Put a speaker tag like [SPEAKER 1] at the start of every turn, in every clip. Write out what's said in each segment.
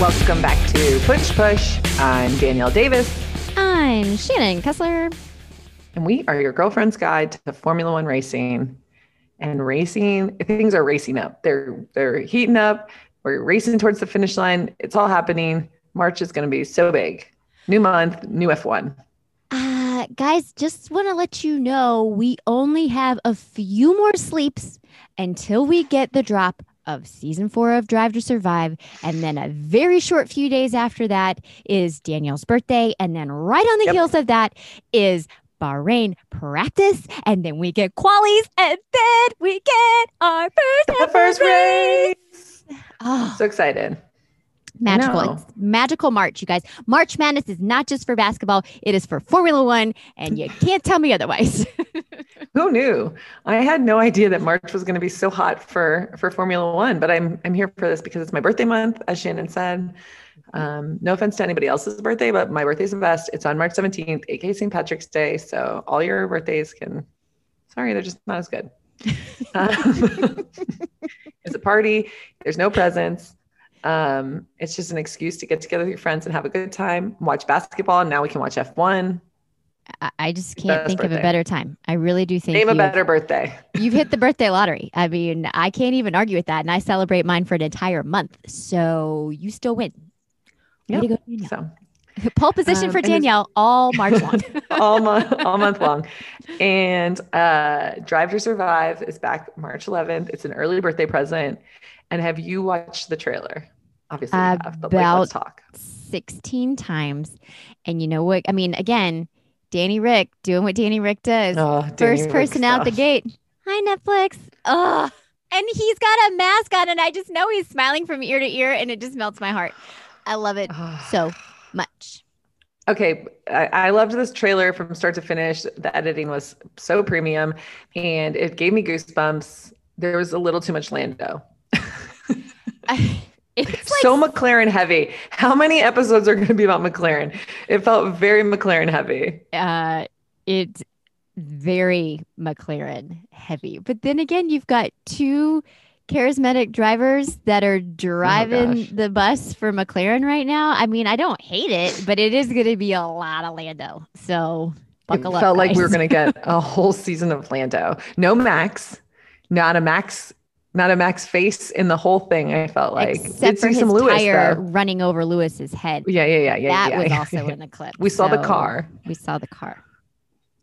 [SPEAKER 1] Welcome back to Push Push. I'm Danielle Davis.
[SPEAKER 2] I'm Shannon Kessler.
[SPEAKER 1] And we are your girlfriend's guide to Formula One racing. And racing, things are racing up. They're they're heating up. We're racing towards the finish line. It's all happening. March is going to be so big. New month, new F1.
[SPEAKER 2] Uh, guys, just want to let you know we only have a few more sleeps until we get the drop of season four of Drive to Survive. And then a very short few days after that is Danielle's birthday. And then right on the
[SPEAKER 1] Yep.
[SPEAKER 2] heels of that is Bahrain practice. And then we get qualies. And then we get our first,
[SPEAKER 1] The
[SPEAKER 2] ever
[SPEAKER 1] first race.
[SPEAKER 2] Oh,
[SPEAKER 1] So excited.
[SPEAKER 2] Magical. magical March, you guys. March Madness is not just for basketball, it is for Formula One. And you can't tell me otherwise.
[SPEAKER 1] Who knew? I had no idea that March was going to be so hot for for Formula One, but I'm I'm here for this because it's my birthday month, as Shannon said. Um, no offense to anybody else's birthday, but my birthday's the best. It's on March 17th, aka St. Patrick's Day. So all your birthdays can. Sorry, they're just not as good. Um, it's a party. There's no presents. Um, it's just an excuse to get together with your friends and have a good time, watch basketball. And now we can watch F1.
[SPEAKER 2] I- just can't
[SPEAKER 1] Best
[SPEAKER 2] think of a better time. I really do think
[SPEAKER 1] Name a better birthday.
[SPEAKER 2] you've hit the birthday lottery. I mean, I can't even argue with that. And I celebrate mine for an entire month. So you still win. Way go,
[SPEAKER 1] So
[SPEAKER 2] Pole position
[SPEAKER 1] Um,
[SPEAKER 2] for Danielle all March long.
[SPEAKER 1] all month all month long and uh drive to survive is back march 11th it's an early birthday present and have you watched the trailer obviously have, but like, let's talk
[SPEAKER 2] 16 times. And you know what? I mean, again, Danny Rick doing what Danny Rick does.
[SPEAKER 1] oh, Danny
[SPEAKER 2] First
[SPEAKER 1] Rick
[SPEAKER 2] person out the gate. Hi, Netflix. Oh, and he's got a mask on, and I just know he's smiling from ear to ear, and it just melts my heart. I love it so much.
[SPEAKER 1] okay I, I loved this trailer from start to finish the editing was so premium and it gave me goosebumps there was a little too much lando
[SPEAKER 2] it's like
[SPEAKER 1] so McLaren heavy. How many episodes are going to be about McLaren? It felt very McLaren heavy.
[SPEAKER 2] uh, it's very McLaren heavy. But then again, you've got two charismatic drivers that are driving
[SPEAKER 1] Oh
[SPEAKER 2] the bus for McLaren right now. I mean, I don't hate it, but it is going to be a lot of Lando. So buckle
[SPEAKER 1] it
[SPEAKER 2] up.
[SPEAKER 1] felt like we were going to get a whole season of Lando. No Max, not a Max, not a Max face in the whole thing. I felt like
[SPEAKER 2] except for
[SPEAKER 1] see
[SPEAKER 2] his
[SPEAKER 1] some Lewis
[SPEAKER 2] tire
[SPEAKER 1] though.
[SPEAKER 2] running over Lewis's head.
[SPEAKER 1] Yeah, yeah, yeah, yeah.
[SPEAKER 2] that
[SPEAKER 1] yeah,
[SPEAKER 2] was
[SPEAKER 1] yeah.
[SPEAKER 2] also in the clip.
[SPEAKER 1] we saw the car,
[SPEAKER 2] We saw the car.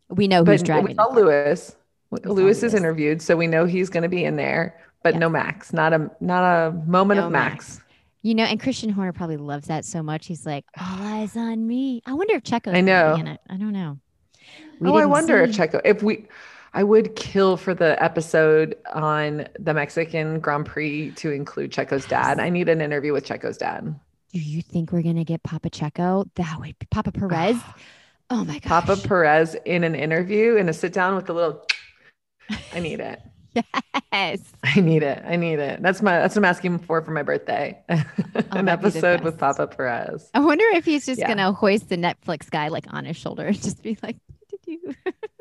[SPEAKER 2] We know who's
[SPEAKER 1] but
[SPEAKER 2] driving.
[SPEAKER 1] we saw
[SPEAKER 2] car.
[SPEAKER 1] Lewis.
[SPEAKER 2] saw
[SPEAKER 1] Lewis is
[SPEAKER 2] Lewis.
[SPEAKER 1] interviewed, so we know he's going to be in there. But no Max, not a not a moment
[SPEAKER 2] No
[SPEAKER 1] of Max.
[SPEAKER 2] You know, and Christian Horner probably loves that so much. He's like, oh, all eyes on me. I wonder if Checo.
[SPEAKER 1] I know.
[SPEAKER 2] be in it. I don't know. Oh, we
[SPEAKER 1] oh, I wonder if Checo. If we, I would kill for the episode on the Mexican Grand Prix to include Checo's dad. I need an interview with Checo's dad.
[SPEAKER 2] Do you think we're gonna get Papa Checo? That would be Papa Perez. Ah. Oh my gosh.
[SPEAKER 1] Papa Perez in an interview in a sit down with a little. I need it.
[SPEAKER 2] Yes.
[SPEAKER 1] I need it. I need it. That's my. That's what I'm asking for for my birthday.
[SPEAKER 2] Oh, an Oh, the
[SPEAKER 1] episode with. Papa Perez.
[SPEAKER 2] I wonder if he's just
[SPEAKER 1] Yeah.
[SPEAKER 2] gonna hoist the Netflix guy like on his shoulder and just be like, "Doo-doo-doo."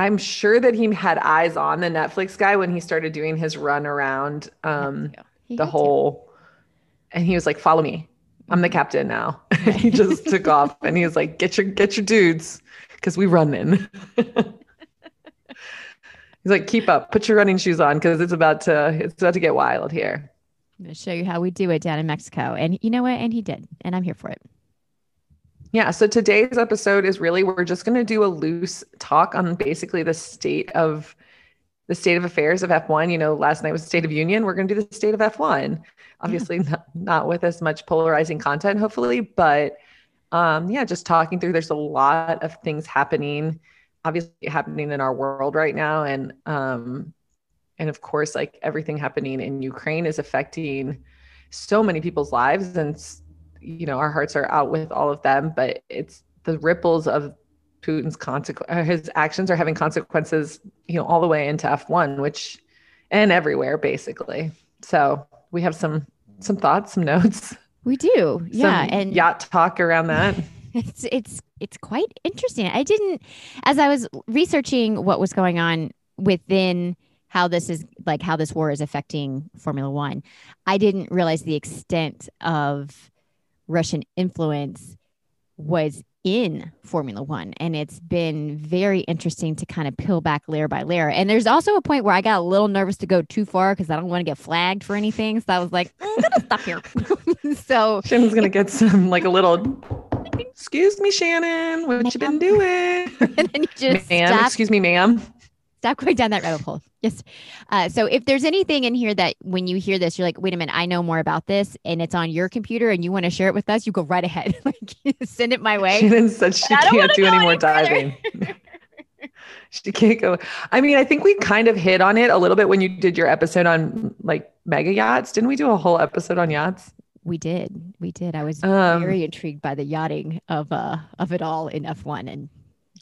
[SPEAKER 1] I'm sure that he had eyes on the Netflix guy when he started doing his run around um, the
[SPEAKER 2] had to.
[SPEAKER 1] whole, and he was like, "Follow me. I'm the captain now." And he just took off, and he was like, "Get your get your dudes, because we running." He's like, "Keep up. Put your running shoes on, because it's about to it's about to get wild here."
[SPEAKER 2] I'm gonna show you how we do it down in Mexico. And you know what? And he did. And I'm here for it.
[SPEAKER 1] Yeah. So today's episode is really we're just going to do a loose talk on basically the state of the state of affairs of F1. You know, last night was the State of Union. We're going to do the state of F1. Obviously, not, not with as much polarizing content, hopefully, but um, yeah, just talking through. There's a lot of things happening, obviously happening in our world right now, and um, and of course, like everything happening in Ukraine is affecting so many people's lives, and you know, our hearts are out with all of them. But it's the ripples of Putin's consequence. Uh, his actions are having consequences, you know, all the way into F1, which and everywhere basically. So we have some some thoughts, some notes,
[SPEAKER 2] We do. Yeah. And
[SPEAKER 1] yacht talk around that.
[SPEAKER 2] it's it's it's quite interesting. I didn't as I was researching what was going on within how this is like how this war is affecting Formula One. I didn't realize the extent of Russian influence was in Formula One. And it's been very interesting to kind of peel back layer by layer. And there's also a point where I got a little nervous to go too far because I don't want to get flagged for anything. So I was like, mm, I'm gonna stop here. so
[SPEAKER 1] Shannon's gonna get some like a little excuse me, Shannon, what you been doing?
[SPEAKER 2] and then you just
[SPEAKER 1] ma'am,
[SPEAKER 2] stop
[SPEAKER 1] excuse me, ma'am.
[SPEAKER 2] Stop going down that rabbit hole. Yes. Uh, so if there's anything in here that when you hear this, you're like, wait a minute, I know more about this, and it's on your computer, and you want to share it with us, you go right ahead. like send it my way.
[SPEAKER 1] Shannon said she can't do any more diving. she can't go. I mean, I think we kind of hit on it a little bit when you did your episode on like mega yachts. Didn't we do a whole episode on yachts?
[SPEAKER 2] We did, we did. I was
[SPEAKER 1] Um,
[SPEAKER 2] very intrigued by the yachting of uh of it all in F1, and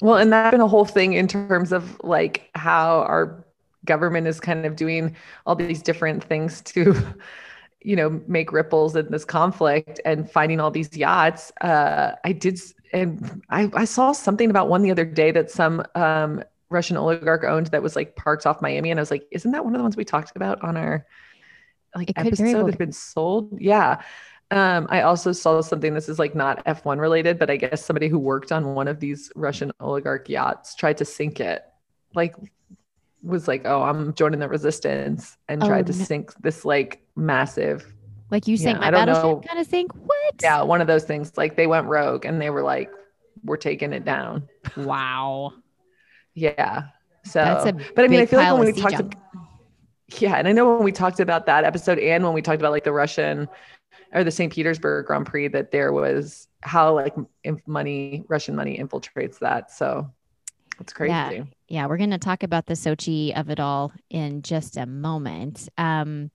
[SPEAKER 1] Well, and that's been a whole thing in terms of like how our government is kind of doing all these different things to, you know, make ripples in this conflict and finding all these yachts. Uh, I did, and I, I saw something about one the other day that some um, Russian oligarch owned that was like parked off Miami, and I was like, isn't that one of the ones we talked about on our like episode that had been sold? Yeah. Um, I also saw something. This is like not F1 related, but I guess somebody who worked on one of these Russian oligarch yachts tried to sink it. Like, was like, "Oh, I'm joining the resistance," and
[SPEAKER 2] Oh,
[SPEAKER 1] tried to
[SPEAKER 2] no.
[SPEAKER 1] sink this like massive,
[SPEAKER 2] like you sank
[SPEAKER 1] Yeah,
[SPEAKER 2] my
[SPEAKER 1] I don't
[SPEAKER 2] battleship kind of thing. What?
[SPEAKER 1] yeah, one of those things. Like they went rogue and they were like, "We're taking it down."
[SPEAKER 2] Wow.
[SPEAKER 1] Yeah. So,
[SPEAKER 2] That's a
[SPEAKER 1] but I mean, I feel like when we talked,
[SPEAKER 2] junk.
[SPEAKER 1] ab- yeah, and I know when we talked about that episode and when we talked about like the Russian or the St. Petersburg Grand Prix, that there was how like if money, Russian money infiltrates that. So it's crazy.
[SPEAKER 2] Yeah. Yeah, we're going to talk about the Sochi of it all in just a moment. Um,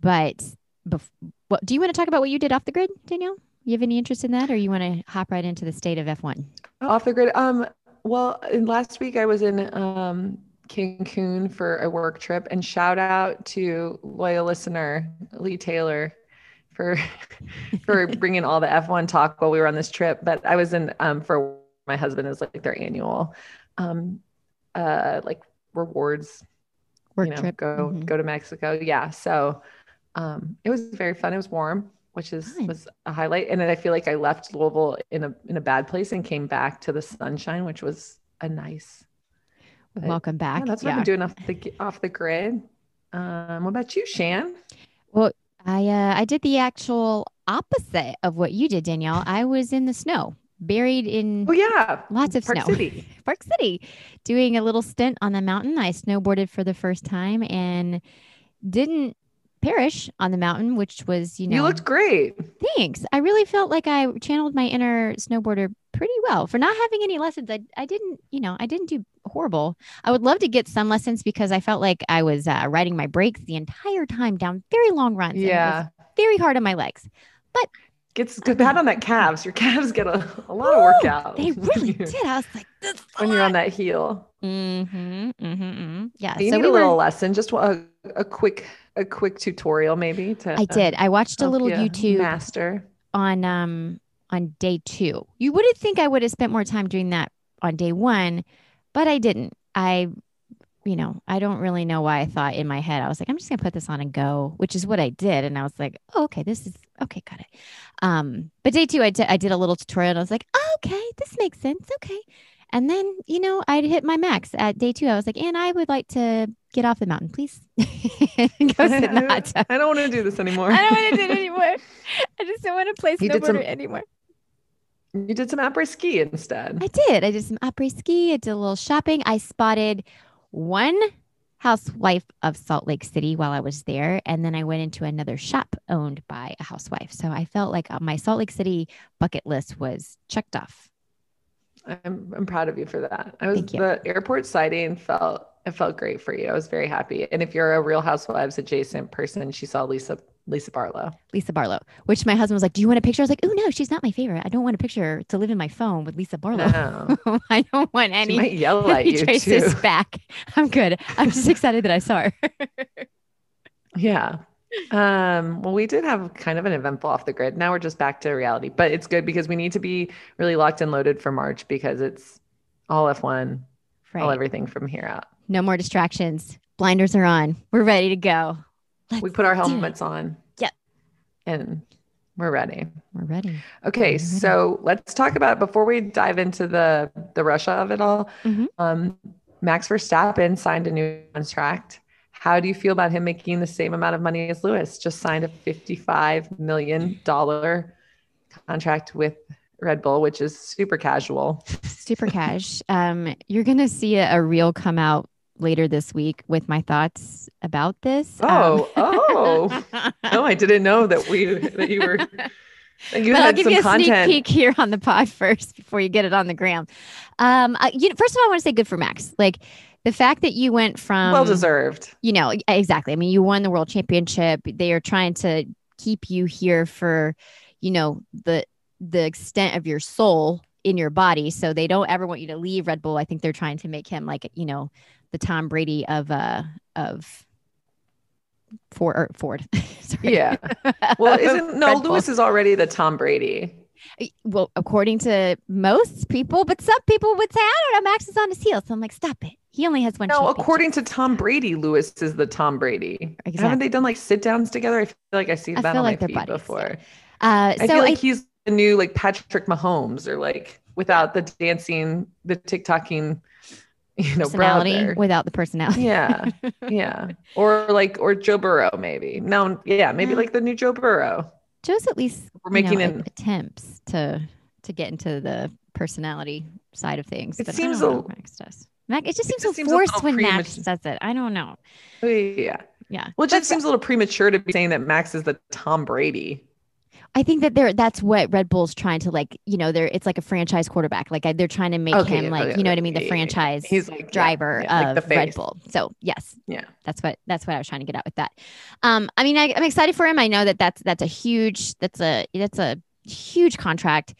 [SPEAKER 2] but bef- what do you want to talk about what you did off the grid, Danielle? You have any interest in that, or you want to hop right into the state of F1?
[SPEAKER 1] Off the grid. Um, well, in- last week I was in um Cancun for a work trip, and shout out to loyal listener Lee Taylor for for bringing all the F1 talk while we were on this trip. But I was in um for my husband is like their annual um uh like rewards
[SPEAKER 2] Work
[SPEAKER 1] you know,
[SPEAKER 2] trip.
[SPEAKER 1] go
[SPEAKER 2] Mhm.
[SPEAKER 1] go to Mexico. Yeah. So um it was very fun. It was warm, which is
[SPEAKER 2] Nice.
[SPEAKER 1] was a highlight. And then I feel like I left Louisville in a in a bad place and came back to the sunshine, which was a nice. but
[SPEAKER 2] Welcome back.
[SPEAKER 1] Yeah, that's what
[SPEAKER 2] Yeah.
[SPEAKER 1] I'm doing off the off the grid. Um, what about you, Shan?
[SPEAKER 2] I uh, I did the actual opposite of what you did, Danielle. I was in the snow, buried in
[SPEAKER 1] Oh yeah,
[SPEAKER 2] lots of
[SPEAKER 1] Park
[SPEAKER 2] snow.
[SPEAKER 1] City.
[SPEAKER 2] Park City, doing a little stint on the mountain. I snowboarded for the first time and didn't perish on the mountain, which was, you know,
[SPEAKER 1] You looked great.
[SPEAKER 2] thanks. I really felt like I channeled my inner snowboarder pretty well for not having any lessons. I, I didn't, you know, I didn't do horrible. I would love to get some lessons because I felt like I was uh, riding my brakes the entire time down very long runs. and it was
[SPEAKER 1] Yeah,
[SPEAKER 2] very hard on my legs.
[SPEAKER 1] But gets good bad on that calves. Your calves get a, a lot of workout.
[SPEAKER 2] They really did. I was like, this
[SPEAKER 1] when you're on that heel.
[SPEAKER 2] Mm-hmm, mm-hmm, mm-hmm. Yeah.
[SPEAKER 1] You
[SPEAKER 2] so
[SPEAKER 1] need
[SPEAKER 2] we
[SPEAKER 1] a little
[SPEAKER 2] were,
[SPEAKER 1] lesson, just a, a quick a quick tutorial maybe to
[SPEAKER 2] I did. I watched a little
[SPEAKER 1] ya
[SPEAKER 2] YouTube
[SPEAKER 1] master.
[SPEAKER 2] on um on day two. You wouldn't think I would have spent more time doing that on day one, but I didn't. I, you know, I don't really know why I thought in my head I was like, I'm just gonna put this on and go, which is what I did. And I was like, oh, okay, this is okay, got it. Um, but day two, I did I did a little tutorial and I was like, oh, okay, this makes sense, okay. And then, you know, I'd hit my max at day two. I was like, and I would like to get off the mountain, please. Go sit in the hot tub.
[SPEAKER 1] I don't want to do this anymore.
[SPEAKER 2] I don't want to do it anymore. I just don't want to play
[SPEAKER 1] You did some-
[SPEAKER 2] snowboarder anymore.
[SPEAKER 1] You did some après ski instead.
[SPEAKER 2] I did. I did some après ski. I did a little shopping. I spotted one housewife of Salt Lake City while I was there. And then I went into another shop owned by a housewife. So I felt like uh, my Salt Lake City bucket list was checked off.
[SPEAKER 1] I'm I'm proud of you for that. I was
[SPEAKER 2] Thank you.
[SPEAKER 1] the airport sighting felt it felt great for you. I was very happy. And if you're a Real Housewives adjacent person, she saw Lisa Lisa Barlow.
[SPEAKER 2] Lisa Barlow, which my husband was like, Do you want a picture? I was like, Oh, no, she's not my favorite. I don't want a picture to live in my phone with Lisa Barlow.
[SPEAKER 1] No,
[SPEAKER 2] I don't want any.
[SPEAKER 1] she might yell at you
[SPEAKER 2] traces
[SPEAKER 1] too.
[SPEAKER 2] back. I'm good. I'm just excited that I saw her.
[SPEAKER 1] Yeah. Um, well, we did have kind of an eventful off the grid. Now we're just back to reality, but it's good because we need to be really locked and loaded for March because it's all F1 all everything from here out.
[SPEAKER 2] No more distractions. Blinders are on. We're ready to go.
[SPEAKER 1] We
[SPEAKER 2] Let's
[SPEAKER 1] put our helmets on.
[SPEAKER 2] Yep.
[SPEAKER 1] And we're ready.
[SPEAKER 2] We're ready.
[SPEAKER 1] Okay,
[SPEAKER 2] Mhm.
[SPEAKER 1] so let's talk about before we dive into the the Russia of it all.
[SPEAKER 2] Mhm.
[SPEAKER 1] Um, Max Verstappen signed a new contract. How do you feel about him making the same amount of money as Lewis? Just signed a fifty-five million dollar contract with Red Bull, which is super casual.
[SPEAKER 2] Super cash. Um, you're gonna see a, a reel come out later this week with my thoughts about this.
[SPEAKER 1] Oh,
[SPEAKER 2] Um,
[SPEAKER 1] oh, oh! I didn't know that we that you were that you
[SPEAKER 2] but I'll give
[SPEAKER 1] some
[SPEAKER 2] you a
[SPEAKER 1] content.
[SPEAKER 2] sneak peek here on the pod first before you get it on the gram. Um, you first of all, I want to say good for Max. Like the fact that you went from
[SPEAKER 1] well deserved.
[SPEAKER 2] you know exactly. I mean, you won the world championship. They are trying to keep you here for, you know, the the extent of your soul in your body. So they don't ever want you to leave Red Bull. I think they're trying to make him like you know the Tom Brady of uh of Ford or Ford. Sorry.
[SPEAKER 1] Yeah. Well, isn't no. Lewis is already the Tom Brady.
[SPEAKER 2] Well, according to most people, but some people would say, I don't know, Max is on his heels. So I'm like, stop it. He only has one.
[SPEAKER 1] No, according to Tom Brady, Lewis is the Tom Brady. Haven't they done like sit downs together? I feel like I see
[SPEAKER 2] I
[SPEAKER 1] that
[SPEAKER 2] feel
[SPEAKER 1] on
[SPEAKER 2] like
[SPEAKER 1] my
[SPEAKER 2] they're
[SPEAKER 1] feed
[SPEAKER 2] buddies,
[SPEAKER 1] before.
[SPEAKER 2] Uh,
[SPEAKER 1] I
[SPEAKER 2] so
[SPEAKER 1] feel like
[SPEAKER 2] I,
[SPEAKER 1] he's the new like Patrick Mahomes or like without the dancing, the TikToking, you know,
[SPEAKER 2] personality
[SPEAKER 1] brother.
[SPEAKER 2] without the personality.
[SPEAKER 1] Yeah, yeah. Or like or Joe Burrow, maybe. No, yeah, maybe
[SPEAKER 2] Yeah.
[SPEAKER 1] like the new Joe Burrow.
[SPEAKER 2] Joe's at least
[SPEAKER 1] We're
[SPEAKER 2] you know,
[SPEAKER 1] making an
[SPEAKER 2] attempts to to get into the personality side of things.
[SPEAKER 1] It
[SPEAKER 2] but I
[SPEAKER 1] seems
[SPEAKER 2] know if Max does. Max, it just
[SPEAKER 1] it
[SPEAKER 2] seems
[SPEAKER 1] just
[SPEAKER 2] so
[SPEAKER 1] seems
[SPEAKER 2] forced when Max
[SPEAKER 1] premature.
[SPEAKER 2] does it. I don't know.
[SPEAKER 1] oh, yeah.
[SPEAKER 2] Yeah,
[SPEAKER 1] Well, it just seems a little premature to be saying that Max is the Tom Brady.
[SPEAKER 2] I think that they're that's what Red Bull's trying to like. You know, they're it's like a franchise quarterback. Like I, they're trying to make
[SPEAKER 1] Okay,
[SPEAKER 2] him like
[SPEAKER 1] yeah,
[SPEAKER 2] you know what I mean, the
[SPEAKER 1] yeah, yeah.
[SPEAKER 2] franchise
[SPEAKER 1] He's like
[SPEAKER 2] driver
[SPEAKER 1] yeah, like
[SPEAKER 2] of
[SPEAKER 1] the
[SPEAKER 2] Red. Bull. So yes,
[SPEAKER 1] Yeah.
[SPEAKER 2] that's what that's what I was trying to get at with that. Um, I mean, I, I'm excited for him. I know that that's that's a huge that's a that's a huge contract.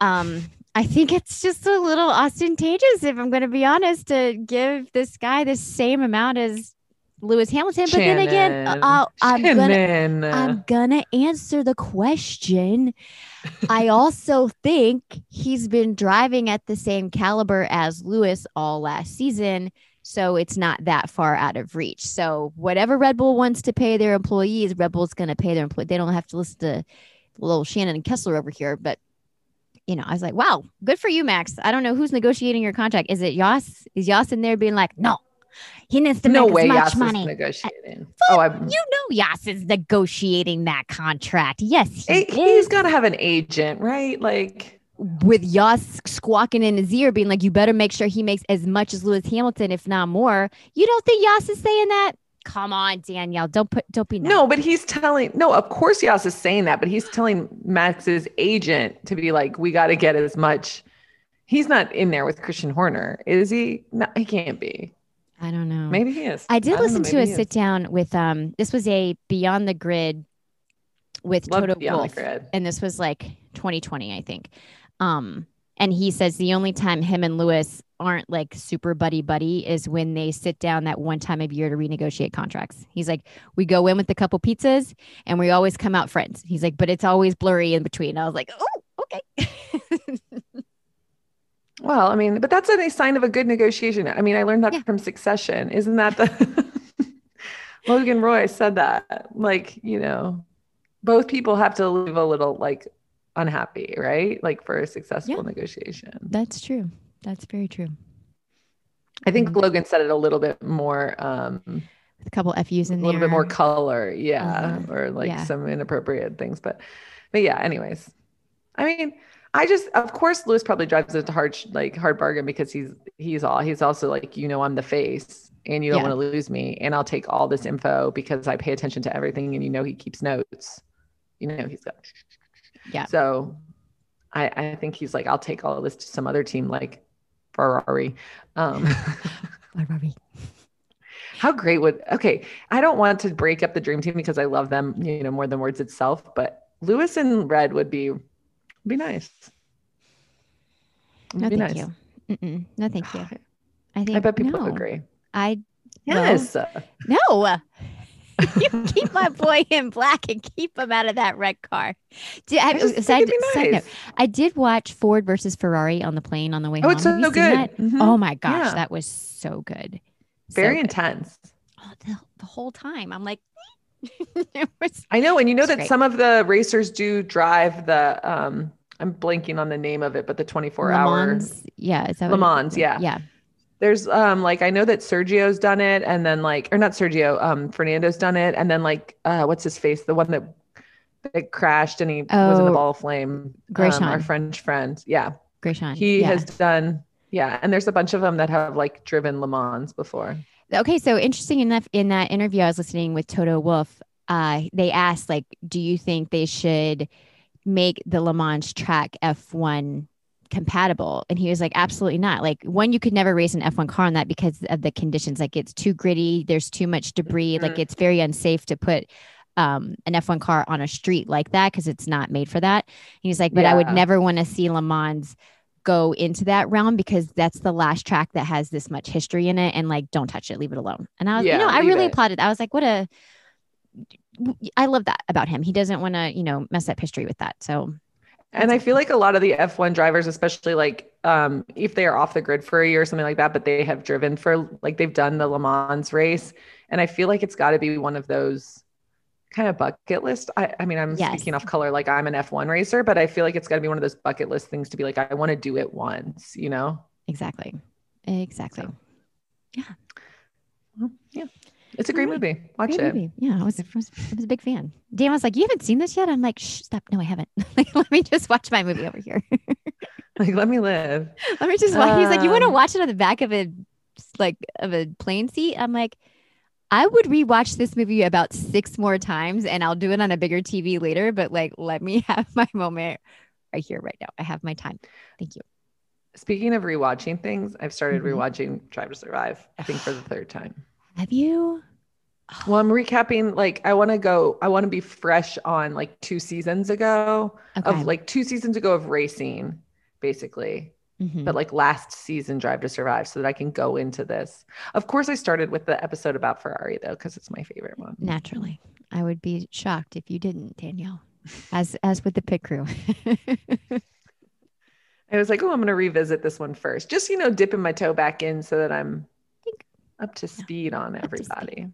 [SPEAKER 2] Um, I think it's just a little ostentatious, if I'm going to be honest, to give this guy the same amount as Lewis Hamilton. But then again, uh, I'm gonna I'm gonna answer the question. I also think he's been driving at the same caliber as Lewis all last season. So it's not that far out of reach. So whatever Red Bull wants to pay their employees, Red Bull's gonna pay their employees. They don't have to listen to little Shannon and Kessler over here. But you know, I was like, wow, good for you, Max. I don't know who's negotiating your contract. Is it Yas? Is Yas in there being like, no, he needs to
[SPEAKER 1] no
[SPEAKER 2] make
[SPEAKER 1] way
[SPEAKER 2] as much
[SPEAKER 1] Yas is
[SPEAKER 2] money.
[SPEAKER 1] negotiating. Uh, oh, I'm,
[SPEAKER 2] You know Yas is negotiating that contract. Yes, he is.
[SPEAKER 1] he's got to have an agent, right? Like,
[SPEAKER 2] with Yas squawking in his ear, being like, "You better make sure he makes as much as Lewis Hamilton, if not more." You don't think Yas is saying that? Come on, Danielle. Don't put. Don't be.
[SPEAKER 1] no, but he's telling, no, of course Yas is saying that, but he's telling Max's agent to be like, we got to get as much. He's not in there with Christian Horner, is he? No, he can't be.
[SPEAKER 2] I don't know.
[SPEAKER 1] Maybe he is.
[SPEAKER 2] I did
[SPEAKER 1] know,
[SPEAKER 2] listen to a sit down with um. This was a Beyond the Grid with
[SPEAKER 1] Love
[SPEAKER 2] Toto
[SPEAKER 1] to be the grid.
[SPEAKER 2] and this was like 2020, I think. Um, and he says the only time him and Lewis aren't like super buddy buddy is when they sit down that one time of year to renegotiate contracts. He's like, we go in with a couple pizzas and we always come out friends. He's like, but it's always blurry in between. I was like, oh, okay.
[SPEAKER 1] Well, I mean, but that's a sign of a good negotiation. I mean, I learned that
[SPEAKER 2] Yeah.
[SPEAKER 1] from Succession. Isn't that the Logan Roy said that? Like, you know, both people have to leave a little like unhappy, right? Like for a successful
[SPEAKER 2] Yeah.
[SPEAKER 1] negotiation.
[SPEAKER 2] That's true. That's very true.
[SPEAKER 1] I think
[SPEAKER 2] Mhm.
[SPEAKER 1] Logan said it a little bit more um
[SPEAKER 2] With a couple FUs in A
[SPEAKER 1] little bit more color, yeah,
[SPEAKER 2] Mhm.
[SPEAKER 1] or like
[SPEAKER 2] Yeah.
[SPEAKER 1] some inappropriate things. But but yeah, anyways. I mean, I just of course Lewis probably drives it to hard like hard bargain because he's he's all he's also like, you know, I'm the face and you don't
[SPEAKER 2] Yeah.
[SPEAKER 1] want to lose me. And I'll take all this info because I pay attention to everything and you know he keeps notes. You know, he's got
[SPEAKER 2] Yeah.
[SPEAKER 1] So I, I think he's like, I'll take all of this to some other team like Ferrari. Um
[SPEAKER 2] Ferrari.
[SPEAKER 1] How great would okay? I don't want to break up the dream team because I love them, you know, more than words itself. But Lewis and Red would be be nice.
[SPEAKER 2] No,
[SPEAKER 1] be
[SPEAKER 2] thank
[SPEAKER 1] nice.
[SPEAKER 2] you. Mm-mm. No, thank you. I think
[SPEAKER 1] I bet people
[SPEAKER 2] no.
[SPEAKER 1] agree.
[SPEAKER 2] I well,
[SPEAKER 1] Yes.
[SPEAKER 2] no. you keep my boy in black and keep him out of that red car. Did,
[SPEAKER 1] I just
[SPEAKER 2] side,
[SPEAKER 1] be
[SPEAKER 2] side note,
[SPEAKER 1] nice.
[SPEAKER 2] I did watch Ford versus Ferrari on the plane on the way
[SPEAKER 1] Oh,
[SPEAKER 2] home.
[SPEAKER 1] it's so good. Mhm.
[SPEAKER 2] Oh my gosh,
[SPEAKER 1] Yeah.
[SPEAKER 2] that was so good. So
[SPEAKER 1] Very
[SPEAKER 2] good.
[SPEAKER 1] intense.
[SPEAKER 2] Oh, the, the whole time, I'm like, was
[SPEAKER 1] I know, and you know that
[SPEAKER 2] great.
[SPEAKER 1] some of the racers do drive the. um I'm blanking on the name of it, but the 24
[SPEAKER 2] Le
[SPEAKER 1] hour.
[SPEAKER 2] Mans. Yeah, is that
[SPEAKER 1] Le Mans, yeah.
[SPEAKER 2] yeah.
[SPEAKER 1] There's um like I know that Sergio's done it, and then like or not Sergio, um Fernando's done it, and then like uh what's his face, the one that that crashed and he was in a
[SPEAKER 2] Oh,
[SPEAKER 1] ball of flame. Um, our French friend, yeah,
[SPEAKER 2] Grosjean.
[SPEAKER 1] he
[SPEAKER 2] yeah.
[SPEAKER 1] has done. Yeah, and there's a bunch of them that have like driven Le Mans before.
[SPEAKER 2] Okay, so interesting enough in that interview I was listening with Toto Wolff, uh, they asked like, do you think they should make the Le Mans track F1 compatible? And he was like, absolutely not. Like one, you could never race an F1 car on that because of the conditions. Like it's too gritty, there's too much debris, like
[SPEAKER 1] Mhm.
[SPEAKER 2] it's very unsafe to put um, an F1 car on a street like that because it's not made for that. He's like, but I would never want to see Le Mans go into that realm because that's the last track that has this much history in it and like don't touch it leave it alone. And i was you know i really
[SPEAKER 1] it.
[SPEAKER 2] applauded. I was like what a i love that about him. He doesn't want to you know mess up history with that. So
[SPEAKER 1] And I feel like a lot of the F1 drivers, especially like um, if they are off the grid for a year or something like that, but they have driven for like they've done the Le Mans race. And I feel like it's got to be one of those kind of bucket list. I, I mean, I'm
[SPEAKER 2] Yes.
[SPEAKER 1] speaking off color like I'm an F1 racer, but I feel like it's got to be one of those bucket list things to be like, I want to do it once, you know?
[SPEAKER 2] exactly exactly Yeah.
[SPEAKER 1] Well, yeah. It's a great movie. Watch
[SPEAKER 2] Great
[SPEAKER 1] it.
[SPEAKER 2] movie. yeah I was, I was I was a big fan dan was like you haven't seen this yet i'm like Shh, stop no i haven't like let me just watch my movie over here
[SPEAKER 1] Like, let me live.
[SPEAKER 2] let me just watch he's like you want to
[SPEAKER 1] Um,
[SPEAKER 2] watch it on the back of a like of a plane seat i'm like I would rewatch this movie about six more times and I'll do it on a bigger TV later, but like let me have my moment right here, right now. I have my time. Thank you.
[SPEAKER 1] Speaking of rewatching things, I've started
[SPEAKER 2] Mhm.
[SPEAKER 1] rewatching Drive to Survive, I think for the third time.
[SPEAKER 2] Have you?
[SPEAKER 1] Well, I'm recapping. Like, I want to go. I want to be fresh on like two seasons ago
[SPEAKER 2] Okay.
[SPEAKER 1] of like two seasons ago of racing, basically.
[SPEAKER 2] Mhm.
[SPEAKER 1] But like last season, Drive to Survive, so that I can go into this. Of course, I started with the episode about Ferrari though, because it's my favorite one.
[SPEAKER 2] Naturally, I would be shocked if you didn't, Danielle. As as with the pit crew.
[SPEAKER 1] I was like, oh, I'm going to revisit this one first, just you know, dipping my toe back in so that I'm up to speed on
[SPEAKER 2] speed.
[SPEAKER 1] everybody.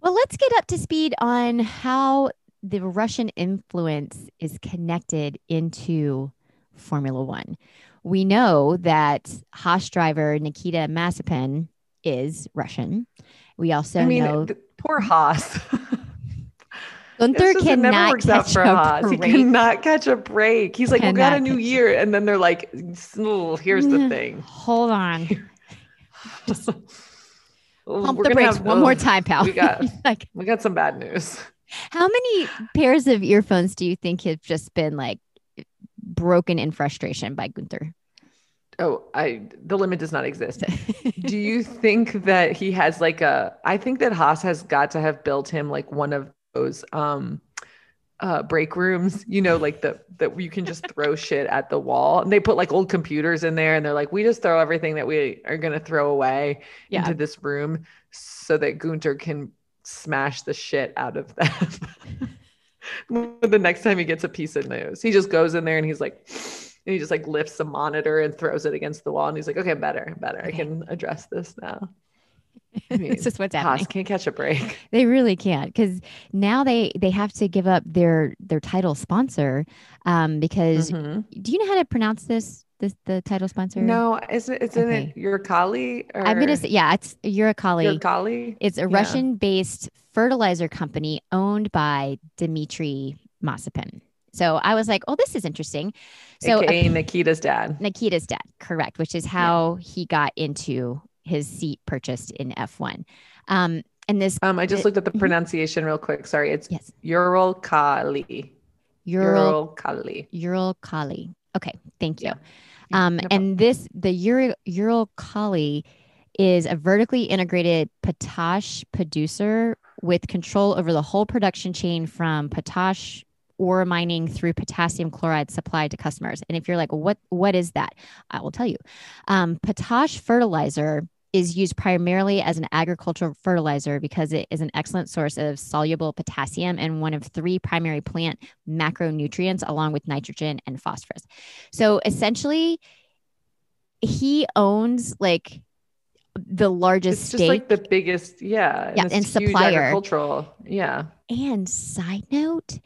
[SPEAKER 2] Well, let's get up to speed on how the Russian influence is connected into Formula One. We know that Haas driver Nikita Mazepin is Russian. We also
[SPEAKER 1] I mean,
[SPEAKER 2] know
[SPEAKER 1] poor Haas.
[SPEAKER 2] Gunther
[SPEAKER 1] just-
[SPEAKER 2] cannot catch
[SPEAKER 1] for
[SPEAKER 2] a
[SPEAKER 1] Haas. He cannot catch a break. He's like, we got a new year, and then they're like, "Oh, here's the
[SPEAKER 2] Mm.
[SPEAKER 1] thing.
[SPEAKER 2] Hold on.
[SPEAKER 1] Oh,
[SPEAKER 2] Pump
[SPEAKER 1] we're
[SPEAKER 2] the brakes
[SPEAKER 1] have-
[SPEAKER 2] one
[SPEAKER 1] oh,
[SPEAKER 2] more time, pal.
[SPEAKER 1] we got-
[SPEAKER 2] like,
[SPEAKER 1] We got some bad news.
[SPEAKER 2] how many pairs of earphones do you think have just been like broken in frustration by Gunther?
[SPEAKER 1] Oh, I the limit does not exist. Do you think that he has like a? I think that Haas has got to have built him like one of those um uh break rooms, you know, like the that you can just throw shit at the wall. And they put like old computers in there and they're like, we just throw everything that we are gonna throw away
[SPEAKER 2] Yeah.
[SPEAKER 1] into this room so that Gunter can smash the shit out of them. the next time he gets a piece of news, he just goes in there and he's like, and he just like lifts the monitor and throws it against the wall. And he's like, okay, better, better. I
[SPEAKER 2] Okay.
[SPEAKER 1] can address this now. I mean,
[SPEAKER 2] this is what's happening.
[SPEAKER 1] Can't catch a break.
[SPEAKER 2] They really can't because now they they have to give up their their title sponsor um because
[SPEAKER 1] Mhm.
[SPEAKER 2] do you know how to pronounce this this the title sponsor?
[SPEAKER 1] No, is it? Isn't
[SPEAKER 2] Okay.
[SPEAKER 1] it your Kali? Or
[SPEAKER 2] I'm gonna say yeah, it's your Uralkali.
[SPEAKER 1] your Kali.
[SPEAKER 2] It's a
[SPEAKER 1] Yeah.
[SPEAKER 2] Russian-based fertilizer company owned by Dmitry Mazepin. So I was like, oh, this is interesting. So
[SPEAKER 1] AKA Nikita's dad.
[SPEAKER 2] Nikita's dad, correct, which is how he got into his seat purchased in F1. Um, and this
[SPEAKER 1] Um, I just
[SPEAKER 2] It-
[SPEAKER 1] looked at the
[SPEAKER 2] Mhm.
[SPEAKER 1] pronunciation real quick. Sorry, it's
[SPEAKER 2] yes,
[SPEAKER 1] Ural Kali.
[SPEAKER 2] Ural
[SPEAKER 1] Ural Kali.
[SPEAKER 2] Ural Kali. Okay, thank you.
[SPEAKER 1] Yeah,
[SPEAKER 2] Um,
[SPEAKER 1] no
[SPEAKER 2] and this the Ural Ural Kali is a vertically integrated potash producer with control over the whole production chain from potash ore mining through potassium chloride supply to customers. And if you're like, what what is that? I will tell you. Um, potash fertilizer is used primarily as an agricultural fertilizer because it is an excellent source of soluble potassium and one of three primary plant macronutrients, along with nitrogen and phosphorus. So essentially, he owns like the largest
[SPEAKER 1] it's just like the biggest, yeah,
[SPEAKER 2] yeah, and supplier,
[SPEAKER 1] agricultural, yeah.
[SPEAKER 2] And side note,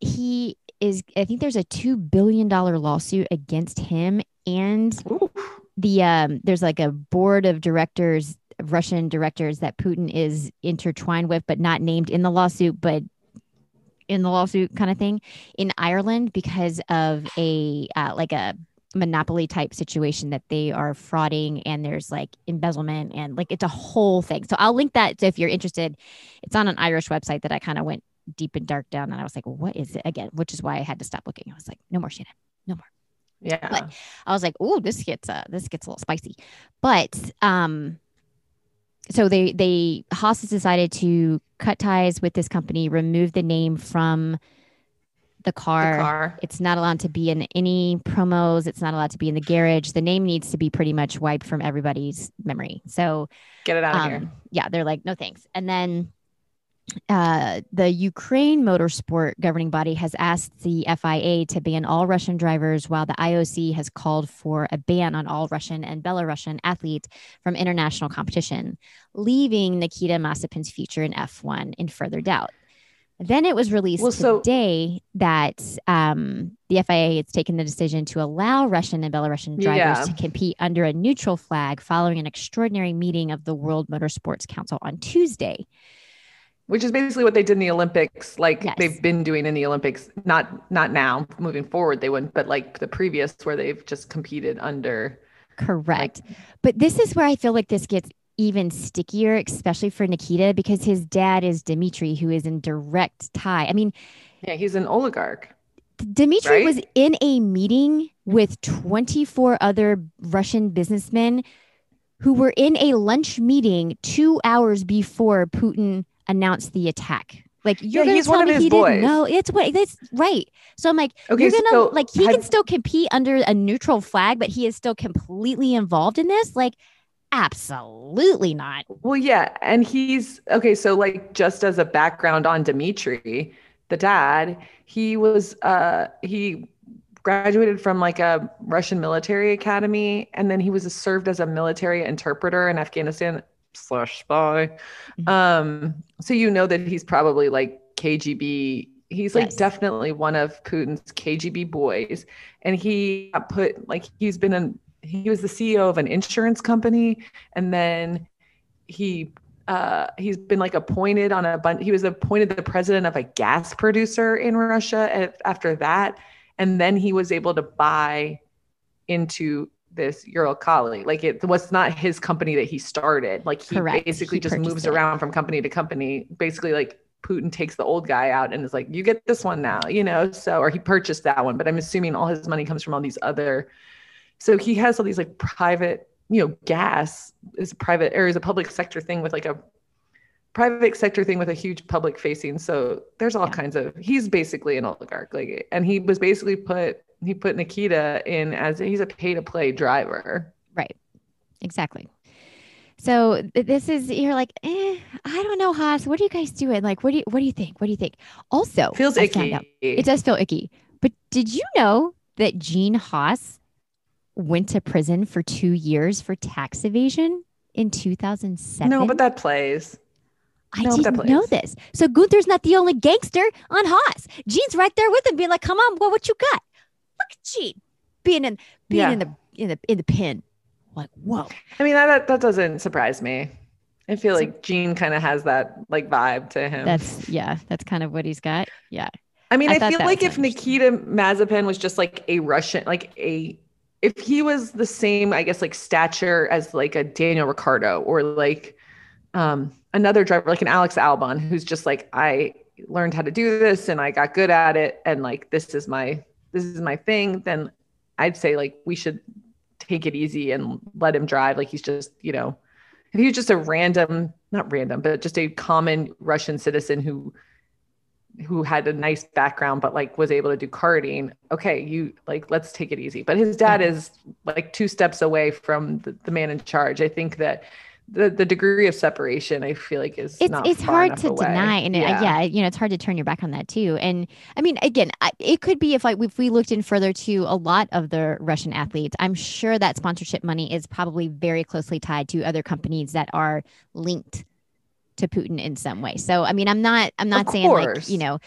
[SPEAKER 2] he is. I think there's a two billion dollar lawsuit against him and Ooh. the um. There's like a board of directors, Russian directors that Putin is intertwined with, but not named in the lawsuit, but in the lawsuit kind of thing in Ireland because of a uh, like a monopoly type situation that they are frauding and there's like embezzlement and like it's a whole thing. So I'll link that so if you're interested. It's on an Irish website that I kind of went deep and dark down and I was like, well, what is it again? Which is why I had to stop looking. I was like, no more Shannon, no more.
[SPEAKER 1] Yeah.
[SPEAKER 2] But I was like, oh, this gets uh this gets a little spicy. But um so they they Haas has decided to cut ties with this company, remove the name from the car.
[SPEAKER 1] the car.
[SPEAKER 2] It's not allowed to be in any promos. It's not allowed to be in the garage. The name needs to be pretty much wiped from everybody's memory. So
[SPEAKER 1] get it out um, of here.
[SPEAKER 2] Yeah, they're like, no thanks. And then uh, the Ukraine motorsport governing body has asked the FIA to ban all Russian drivers, while the IOC has called for a ban on all Russian and Belarusian athletes from international competition, leaving Nikita Mazepin's future in F1 in further doubt. Then it was released well, so, today that um, the FIA has taken the decision to allow Russian and Belarusian drivers yeah. to compete under a neutral flag following an extraordinary meeting of the World Motorsports Council on Tuesday.
[SPEAKER 1] Which is basically what they did in the Olympics, like yes. they've been doing in the Olympics. Not not now, moving forward, they wouldn't, but like the previous, where they've just competed under.
[SPEAKER 2] Correct, like, but this is where I feel like this gets even stickier, especially for Nikita, because his dad is Dimitri, who is in direct tie. I mean,
[SPEAKER 1] yeah, he's an oligarch.
[SPEAKER 2] Dimitri right? was in a meeting with 24 other Russian businessmen who were in a lunch meeting two hours before Putin announced the attack. Like you're yeah, gonna tell me he boys. didn't know it's what that's right. So I'm like, okay, you're gonna so like he have, can still compete under a neutral flag, but he is still completely involved in this. Like Absolutely not.
[SPEAKER 1] Well, yeah. And he's okay. So, like, just as a background on Dimitri, the dad, he was, uh, he graduated from like a Russian military academy. And then he was served as a military interpreter in Afghanistan slash spy. Mm-hmm. Um, so, you know that he's probably like KGB he's like yes. definitely one of Putin's KGB boys. And he put like he's been in he was the CEO of an insurance company, and then he uh, he's been like appointed on a bunch. He was appointed the president of a gas producer in Russia after that, and then he was able to buy into this Uralkali. Like it was not his company that he started. Like he Correct. basically he just moves it. around from company to company. Basically, like Putin takes the old guy out and is like, "You get this one now," you know. So, or he purchased that one, but I'm assuming all his money comes from all these other so he has all these like private, you know, gas is private or is a public sector thing with like a private sector thing with a huge public facing. So there's all yeah. kinds of he's basically an oligarch. Like and he was basically put he put Nikita in as he's a pay to play driver.
[SPEAKER 2] Right. Exactly. So this is you're like, eh, I don't know, Haas. What are you guys doing? Like, what do you what do you think? What do you think? Also,
[SPEAKER 1] feels icky.
[SPEAKER 2] It does feel icky. But did you know that Gene Haas went to prison for two years for tax evasion in 2007.
[SPEAKER 1] No, but that plays.
[SPEAKER 2] I no, didn't know this. So Gunther's not the only gangster on Haas. Gene's right there with him, being like, "Come on, well, what you got? Look at Gene being in being yeah. in the in the in the pin." Like, whoa.
[SPEAKER 1] I mean, that that doesn't surprise me. I feel so, like Gene kind of has that like vibe to him.
[SPEAKER 2] That's yeah, that's kind of what he's got. Yeah.
[SPEAKER 1] I mean, I, I feel like if Nikita Mazepin was just like a Russian, like a if he was the same, I guess, like stature as like a Daniel Ricciardo or like um, another driver, like an Alex Albon, who's just like, I learned how to do this and I got good at it, and like this is my this is my thing, then I'd say like we should take it easy and let him drive. Like he's just, you know, if he was just a random, not random, but just a common Russian citizen who who had a nice background but like was able to do karting okay you like let's take it easy but his dad is like two steps away from the, the man in charge i think that the the degree of separation I feel like is
[SPEAKER 2] it's
[SPEAKER 1] not
[SPEAKER 2] it's hard to
[SPEAKER 1] away.
[SPEAKER 2] deny and uh, yeah. yeah you know it's hard to turn your back on that too and i mean again I, it could be if like if we looked in further to a lot of the russian athletes i'm sure that sponsorship money is probably very closely tied to other companies that are linked to putin in some way so i mean i'm not i'm not
[SPEAKER 1] Of
[SPEAKER 2] saying like you know